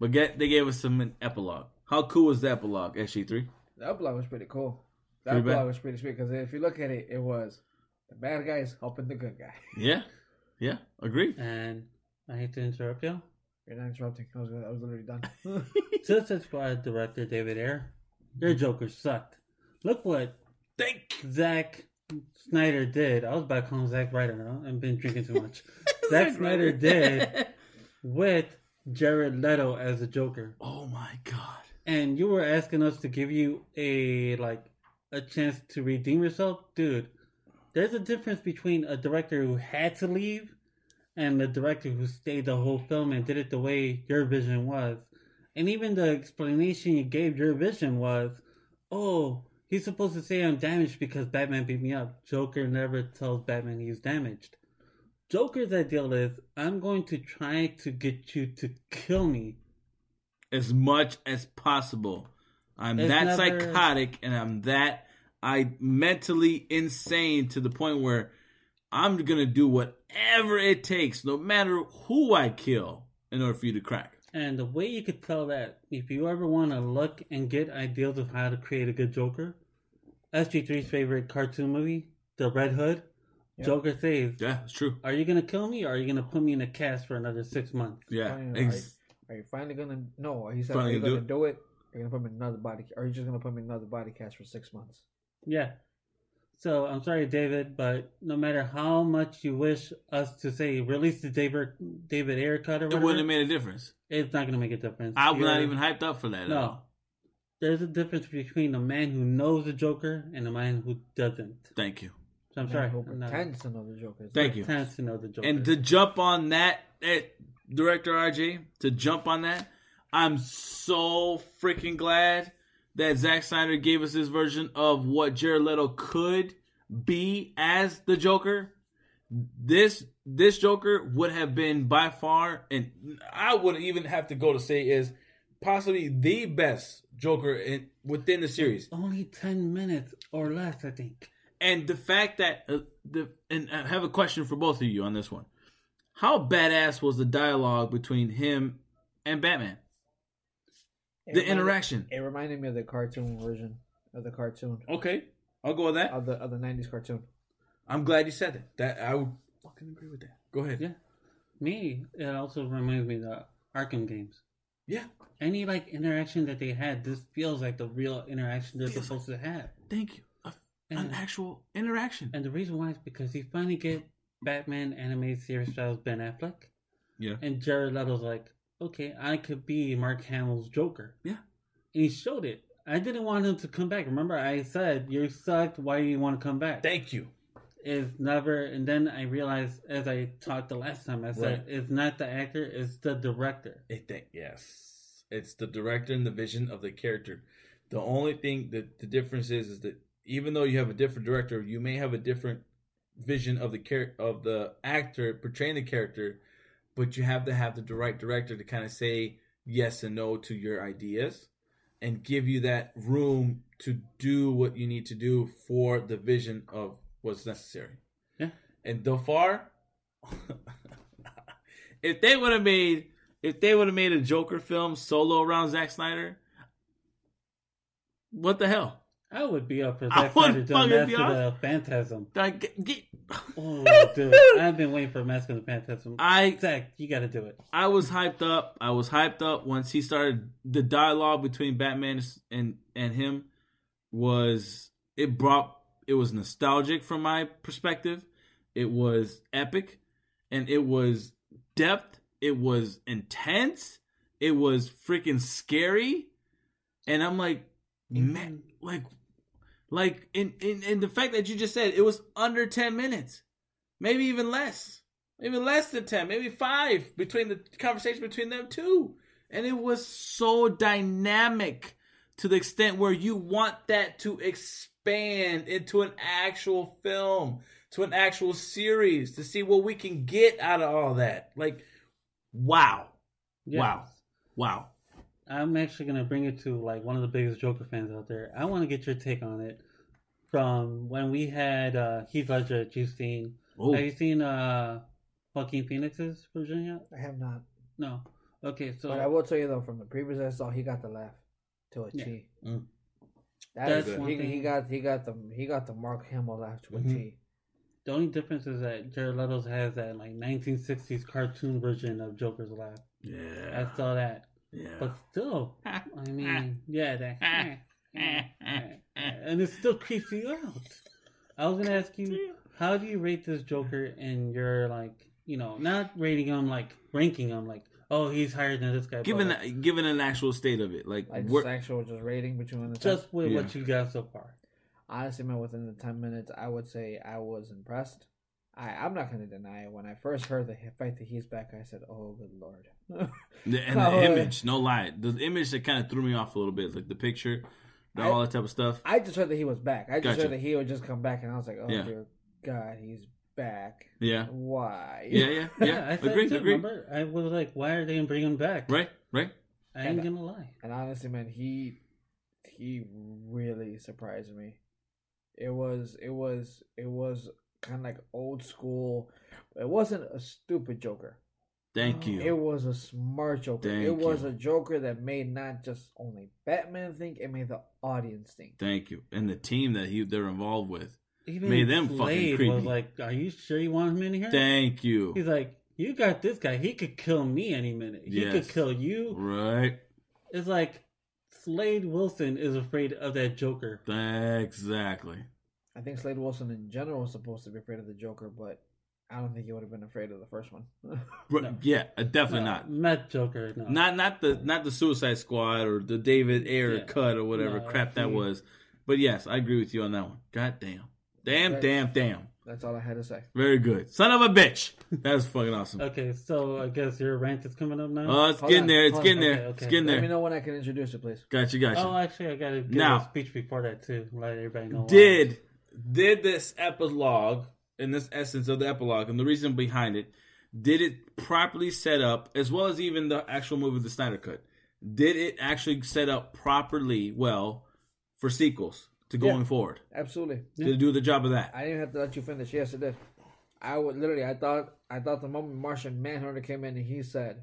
But get, they gave us some epilogue. How cool was the epilogue, SG3? The epilogue was pretty cool. The Pretty bad. epilogue was pretty sweet because if you look at it, it was the bad guys helping the good guy. Yeah. Yeah. Agree. And I hate to interrupt you. You're not interrupting. I was, I was literally done. Suicide Squad director David Ayer, your Joker sucked. Look what Thank Zack Snyder did. I was back home, Zack Ryder. huh? I've been drinking too much. Zack Snyder did with Jared Leto as the Joker, Oh my God. and you were asking us to give you a like a chance to redeem yourself, dude. There's a difference between a director who had to leave and the director who stayed the whole film and did it the way your vision was. And even the explanation you gave your vision was, oh, he's supposed to say I'm damaged because Batman beat me up. Joker never tells Batman he's damaged. Joker's ideal is, I'm going to try to get you to kill me. As much as possible. I'm It's that never- psychotic and I'm that I mentally insane to the point where I'm gonna do whatever it takes, no matter who I kill, in order for you to crack. And the way you could tell that, if you ever want to look and get ideas of how to create a good Joker, SG3's favorite cartoon movie, The Red Hood, Yeah. Joker says, Yeah, it's true. Are you going to kill me or are you going to put me in a cast for another six months? Yeah. Fine, Ex- Are you finally gonna? No, he said, Finally "Are you do gonna it? do it? You're gonna put me in another body, are you just gonna put me in another body cast for six months?" Yeah. So I'm sorry, David, but no matter how much you wish us to say release the David David Ayer cut or it wouldn't have made a difference. it's not going to make a difference. I'm not You're- even hyped up for that at No. all. There's a difference between a man who knows the Joker and a man who doesn't. Thank you. So I'm Man sorry. who I'm not- pretends to know the Joker. is Thank you. Pretends to know the Joker. And to jump on that, eh, director RJ, to jump on that, I'm so freaking glad that Zack Snyder gave us his version of what Jared Leto could be as the Joker. This this Joker would have been by far, and I wouldn't even have to go to say is possibly the best Joker in, within the series. Only 10 minutes or less, I think. And the fact that uh, the and I have a question for both of you on this one. How badass was the dialogue between him and Batman? It The reminded- interaction. It reminded me of the cartoon version of the cartoon Okay, I'll go with that. of the of the '90s cartoon. I'm glad you said that. That I would fucking agree with that. Go ahead. Yeah. Me, it also reminds me of the Arkham games. Yeah. Any like interaction that they had, this feels like the real interaction they're Feels supposed to have. Thank you. A, an actual interaction. and the reason why is because he finally get Batman animated series styles Ben Affleck, Yeah. and Jared Leto's like, okay, I could be Mark Hamill's Joker. Yeah. And he showed it. I didn't want him to come back. Remember, I said you sucked. Why do you want to come back? Thank you. is never and then I realized as I talked the last time I said Right. it's not the actor, it's the director. I think yes, it's the director and the vision of the character. The only thing that the difference is is that even though you have a different director, you may have a different vision of the char- of the actor portraying the character, but you have to have the right director to kind of say yes and no to your ideas and give you that room to do what you need to do for the vision of what's necessary. Yeah. And so far, if they would have made if they would have made a Joker film solo around Zack Snyder, what the hell? I would be up for I Snyder fucking Mask of the Phantasm. Like, get, Oh, dude. I've been waiting for Mask of the Phantasm. I Zack, you gotta do it. I was hyped up. I was hyped up once he started the dialogue between Batman and and him was it brought it was nostalgic from my perspective. It was epic and it was depth. It was intense. It was freaking scary. And I'm like, mm-hmm. man, like like in, in in the fact that you just said it was under 10 minutes. Maybe even less maybe less than 10 maybe 5 between the conversation between them two and it was so dynamic to the extent where you want that to expand into an actual film to an actual series to see what we can get out of all that like wow Yes. wow wow I'm actually gonna bring it to like one of the biggest Joker fans out there. I want to get your take on it from when we had uh, Heath Ledger at You've seen. oh Have you seen uh, Joaquin Phoenix's version yet? I have not, No. Okay, so but I will tell you though, from the previous I saw, he got the laugh to a T. Yeah. Mm. That That's is- one he, thing. he got he got the he got the Mark Hamill laugh to a T. The only difference is that Jared Leto's has that like 1960s cartoon version of Joker's laugh. yeah I saw that, yeah but still, I mean, yeah, that, and it still creeps you out. I was gonna ask you, how do you rate this Joker in your like, you know, not rating him like ranking him like, oh, he's higher than this guy. but, given like, given an actual state of it like, Like just actual just rating between the just with Yeah. what you got so far. honestly, man, within the ten minutes, I would say I was impressed. I I'm not gonna deny it. When I first heard the fact that he's back, I said, "Oh, good lord." The, and Oh, the image, no lie, the image that kind of threw me off a little bit, like the picture, the, I- all that type of stuff. I just heard that he was back. I just Gotcha. heard that he would just come back, and I was like, "Oh Yeah. dear God, he's back." Yeah, Why? yeah, yeah, yeah. I said agree, too, agree. Remember, I was like, why are they bringing him back? Right, right. I ain't gonna lie. And honestly, man, he he really surprised me. It was it was it was kind of like old school. It wasn't a stupid Joker. Thank mm, you. It was a smart Joker. Thank it was you. a Joker that made not just only Batman think, it made the audience think. Thank you. And the team that he they're involved with. Even Made them fucking creepy. was like, "Are you sure you want him in here?" Thank you. He's like, "You got this guy. He could kill me any minute. He Yes. could kill you." Right. It's like Slade Wilson is afraid of that Joker. Exactly. I think Slade Wilson in general was supposed to be afraid of the Joker, but I don't think he would have been afraid of the first one. Right. No. Yeah, uh, definitely No, not. Not Joker. No. Not not the not the Suicide Squad or the David Ayer Yeah. cut or whatever No, crap that he- was. But yes, I agree with you on that one. God damn. Damn, That's- damn, damn. That's all I had to say. Very good. Son of a bitch. That's fucking awesome. Okay, so I guess your rant is coming up now. Oh, it's Hold getting on, there. It's hold getting on. there. Okay, It's okay. getting Let me know when I can introduce it, please. Gotcha, gotcha. oh, actually, I gotta give Now- a speech before that too. Let everybody know. why. did did this epilogue in this essence of the epilogue and the reason behind it did it properly set up as well as even the actual movie the snyder cut did it actually set up properly well for sequels to going Yeah. forward Absolutely. did it do the job of that I didn't have to let you finish. Yes, it did. I would literally. I thought. I thought the moment Martian Manhunter came in and he said,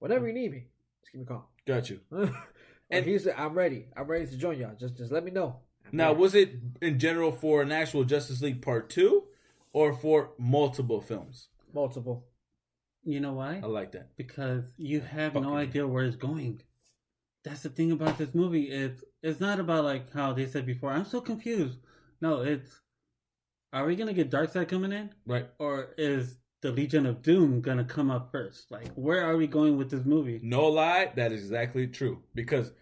"Whatever you need me, just give me a call." got you and And- he said, "I'm ready. I'm ready to join y'all. Just, just let me know." I'm now ready." was it in general for an actual justice league part two or for multiple films multiple. You know why? i like that because you have Fucking- no idea where it's going. That's the thing about this movie. It's it's not about like how they said before. I'm so confused. No, it's are we gonna get Darkseid coming in, right or is the Legion of Doom gonna come up first? Like, where are we going with this movie? No lie, that is exactly true. Because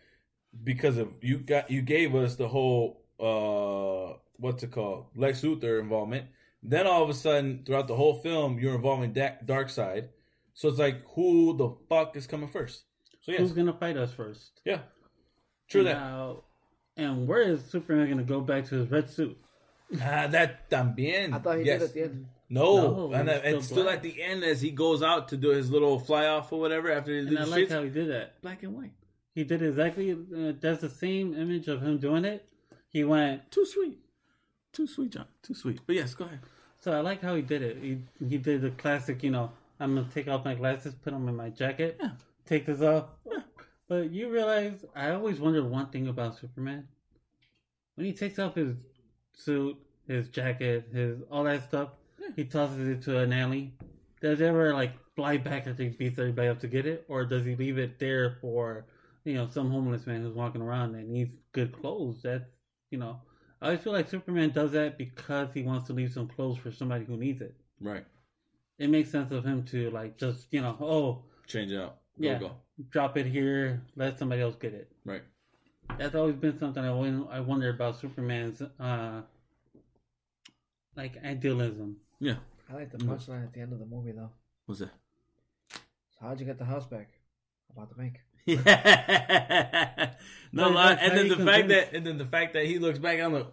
because of you got you gave us the whole uh what's it called Lex Luthor involvement. Then all of a sudden, throughout the whole film, you're involving da- Darkseid. So it's like, who the fuck is coming first? So yes, Who's gonna fight us first? yeah, true that. And where is Superman gonna go back to his red suit? Ah, that también. I thought he yes. did at the end. No, No, and he's it's still still at the end as he goes out to do his little fly off or whatever after he And leaves I like streets. how he did that. Black and white, He did exactly. Uh, that's the same image of him doing it. He went too sweet, too sweet, John, too sweet. But yes, go ahead. So I like how he did it. He he did the classic, you know, I'm gonna take off my glasses, put them in my jacket, Yeah. take this off. Yeah. But you realize, I always wondered one thing about Superman. When he takes off his suit, his jacket, his all that stuff, he tosses it to an alley. Does it ever like fly back after he beats everybody up to get it, or does he leave it there for you know some homeless man who's walking around and needs good clothes? That's you know. I always feel like Superman does that because he wants to leave some clothes for somebody who needs it. Right, It makes sense of him to like just you know oh change it out. Go, yeah go. drop it here let somebody else get it. Right. That's always been something I won- I wonder about Superman's uh like idealism. Yeah. I like the punchline at the end of the movie though. What's that? So how'd you get the house back? About the bank. Yeah. no uh, lie. that's And then the fact that and then the fact that he looks back, I'm like,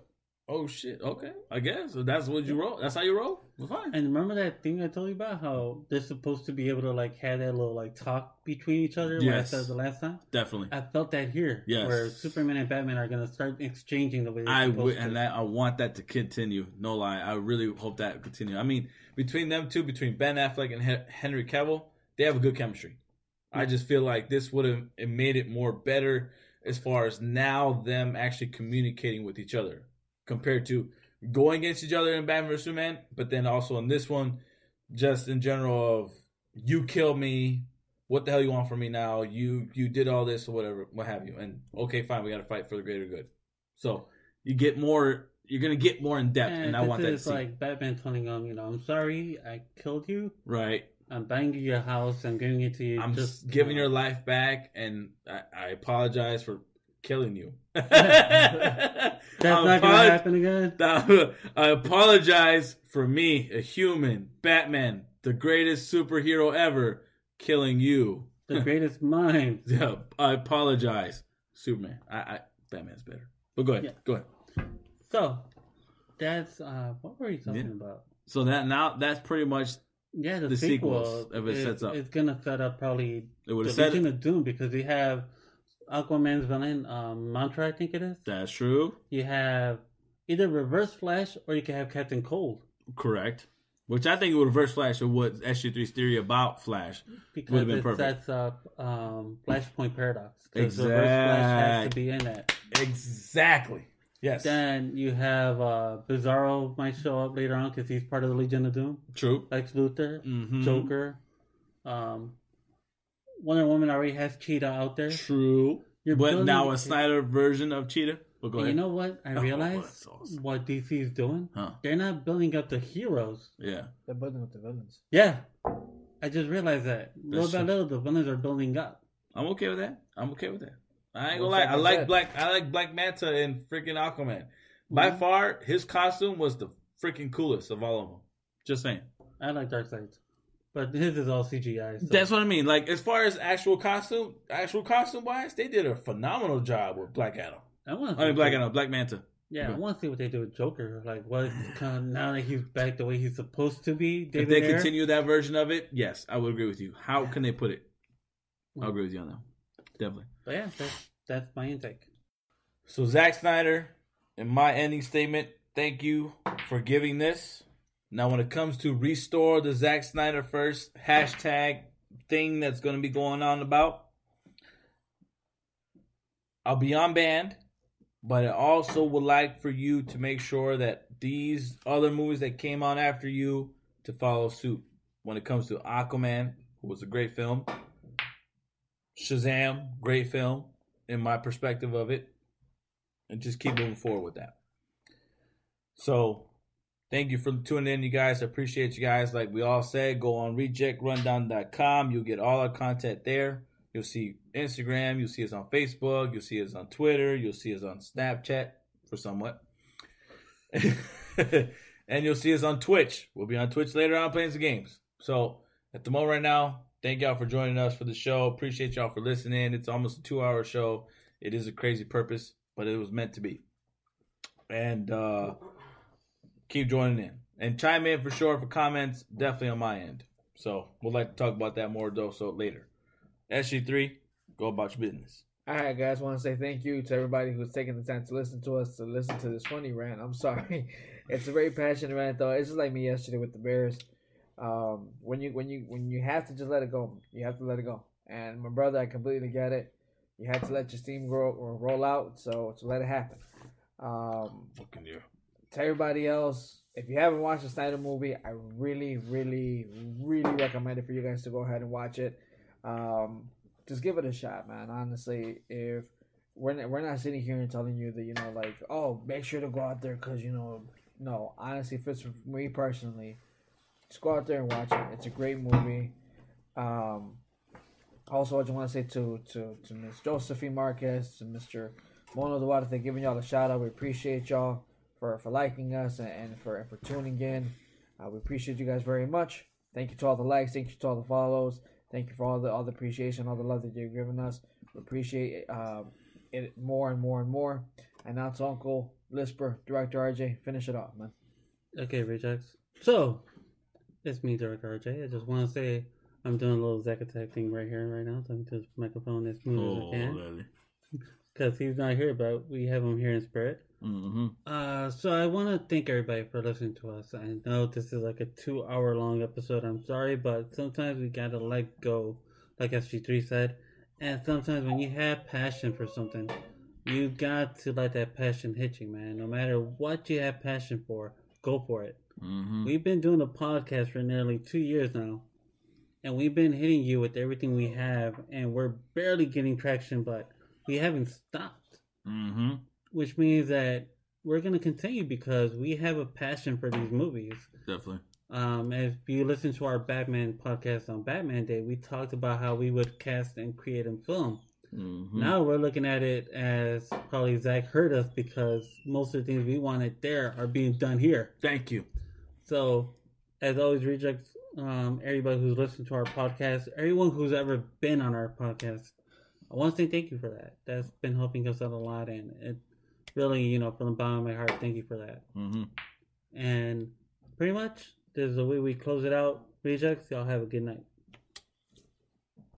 oh shit, okay, I guess. So that's what you roll. That's how you roll? Well fine. And remember that thing I told you about how they're supposed to be able to like have that little like talk between each other. What I Yes. said the last time. Definitely. I felt that here. Yes. Where Superman and Batman are gonna start exchanging the way they're I would and that I want that to continue. No lie. I really hope that continue. I mean, between them two, between Ben Affleck and Henry Cavill, they have a good chemistry. I just feel like this would have it made it more better as far as now them actually communicating with each other compared to going against each other in Batman vs Superman, but then also in this one, just in general of you kill me, what the hell you want from me now? You you did all this or whatever, what have you? And okay, fine, we got to fight for the greater good. So you get more. You're gonna get more in depth, and, And I want that see. like Batman telling him, you know, I'm sorry, I killed you. right. I'm buying you your house. I'm giving it to you. I'm just giving uh, your life back, and I, I apologize for killing you. That's I not gonna happen again. I apologize for me, a human, Batman, the greatest superhero ever, killing you. The greatest mind. Yeah, I apologize, Superman. I, I Batman's better. But go ahead, Yeah. go ahead. So that's uh, what were you talking Yeah. about? So that now that's pretty much Yeah, the, The sequel. sequels, if it is- sets up. It's gonna set up probably it would the have said. Legion of Doom because you have Aquaman's villain, um, Mantra, I think it is. That's true. You have either Reverse Flash or you can have Captain Cold Correct. Which I think it would reverse Flash or what SG3's theory about Flash. because Would've been it perfect. sets up um, Flashpoint Paradox. Because Reverse Flash has to be in that. Exactly. Yes. Then you have uh, Bizarro might show up later on because he's part of the Legion of Doom. True. Lex Luthor, Mm-hmm. Joker, um, Wonder Woman already has Cheetah out there. True. You're but building- now a Snyder version of Cheetah. Well, go And ahead. you know what? I Oh, realized that's awesome. what DC is doing. Huh. They're not building up the heroes. Yeah. They're building up the villains. Yeah, I just realized that little That's by little, the villains are building up. I'm okay with that. I'm okay with that. I ain't gonna lie. like I like said- Black. I like Black Manta and freaking Aquaman. By Mhm. far, his costume was the freaking coolest of all of them. Just saying. I like Darkseid, but his is all CGI. So. That's what I mean. Like as far as actual costume, actual costume wise, they did a phenomenal job with Black Adam. I want I mean, Black Adam, Black Manta. Yeah, I want to see what they do with Joker. Like, what kind of now that he's back the way he's supposed to be? If they Ayer? continue that version of it, yes, I would agree with you. How can they put it? I agree with you on that. Definitely. But yeah, that's that's my intake. So Zack Snyder, in my ending statement, thank you for giving this. Now, when it comes to restore the Zack Snyderverse hashtag thing that's going to be going on about, I'll be on band, but I also would like for you to make sure that these other movies that came on after you to follow suit. When it comes to Aquaman, who was a great film, Shazam, great film, in my perspective of it and just keep moving forward with that. So, thank you for tuning in, you guys. I appreciate you guys. Like we all said, go on rejectrundown.com. You'll get all our content there. You'll see Instagram. You'll see us on Facebook. You'll see us on Twitter. You'll see us on Snapchat for somewhat. and you'll see us on Twitch. We'll be on Twitch later on playing some games. So, at the moment right now, thank y'all for joining us for the show. Appreciate y'all for listening. It's almost a two hour show. It is a crazy purpose, but it was meant to be. And uh keep joining in. And chime in for sure for comments, definitely on my end. So we'll like to talk about that more though so later. SG3, go about your business. All right, guys. Want to say thank you to everybody who's taking the time to listen to us, to listen to this funny rant. I'm sorry, it's a very passionate rant, though. It's just like me yesterday with the Bears. Um, when you when you when you have to just let it go, you have to let it go. And my brother, I completely get it. You had to let your steam grow or roll out, so to let it happen. Um, Fucking you. to everybody else, if you haven't watched the Snyder movie, I really, really, really recommend it for you guys to go ahead and watch it. Um, just give it a shot, man. Honestly, if we're not, we're not sitting here and telling you that you know, like, oh, make sure to go out there because you know, no. Honestly, if it's for me personally, just go out there and watch it. It's a great movie. Um, also, I just want to say to to to Miss Josephine Marquez, to Mister Mono Duarte, giving y'all a shout out. We appreciate y'all for for liking us and, and for and for tuning in. Uh, we appreciate you guys very much. Thank you to all the likes. Thank you to all the follows. Thank you for all the all the appreciation, all the love that you're giving us. We appreciate uh, it more and more and more. And now to Uncle Lisper, Director RJ, finish it off, man. Okay, Rejects. So, it's me, Director RJ. I just want to say I'm doing a little Zack Attack thing right here, right now. Talking to this microphone as smooth as I Oh, can. Because he's not here, but we have him here in spirit. Mm-hmm. Uh, so I want to thank everybody for listening to us. I know this is like a two hour long episode. I'm sorry, but sometimes we gotta let go, like SG3 said. And sometimes when you have passion for something, you got to let that passion hit you, man. No matter what you have passion for, go for it. Mm-hmm. We've been doing a podcast for nearly two years now, and we've been hitting you with everything we have, and we're barely getting traction, but we haven't stopped Mm-hmm. which means that we're going to continue because we have a passion for these movies. Definitely. Um, if you listen to our Batman podcast on Batman Day, we talked about how we would cast and create and film. Mm-hmm. Now we're looking at it as probably Zack heard us because most of the things we wanted there are being done here. Thank you. So, as always, rejects um, everybody who's listened to our podcast, everyone who's ever been on our podcast. I want to say thank you for that. That's been helping us out a lot, and it really, you know, from the bottom of my heart, thank you for that. Mm-hmm. And pretty much, this is the way we close it out. Rejects, y'all have a good night.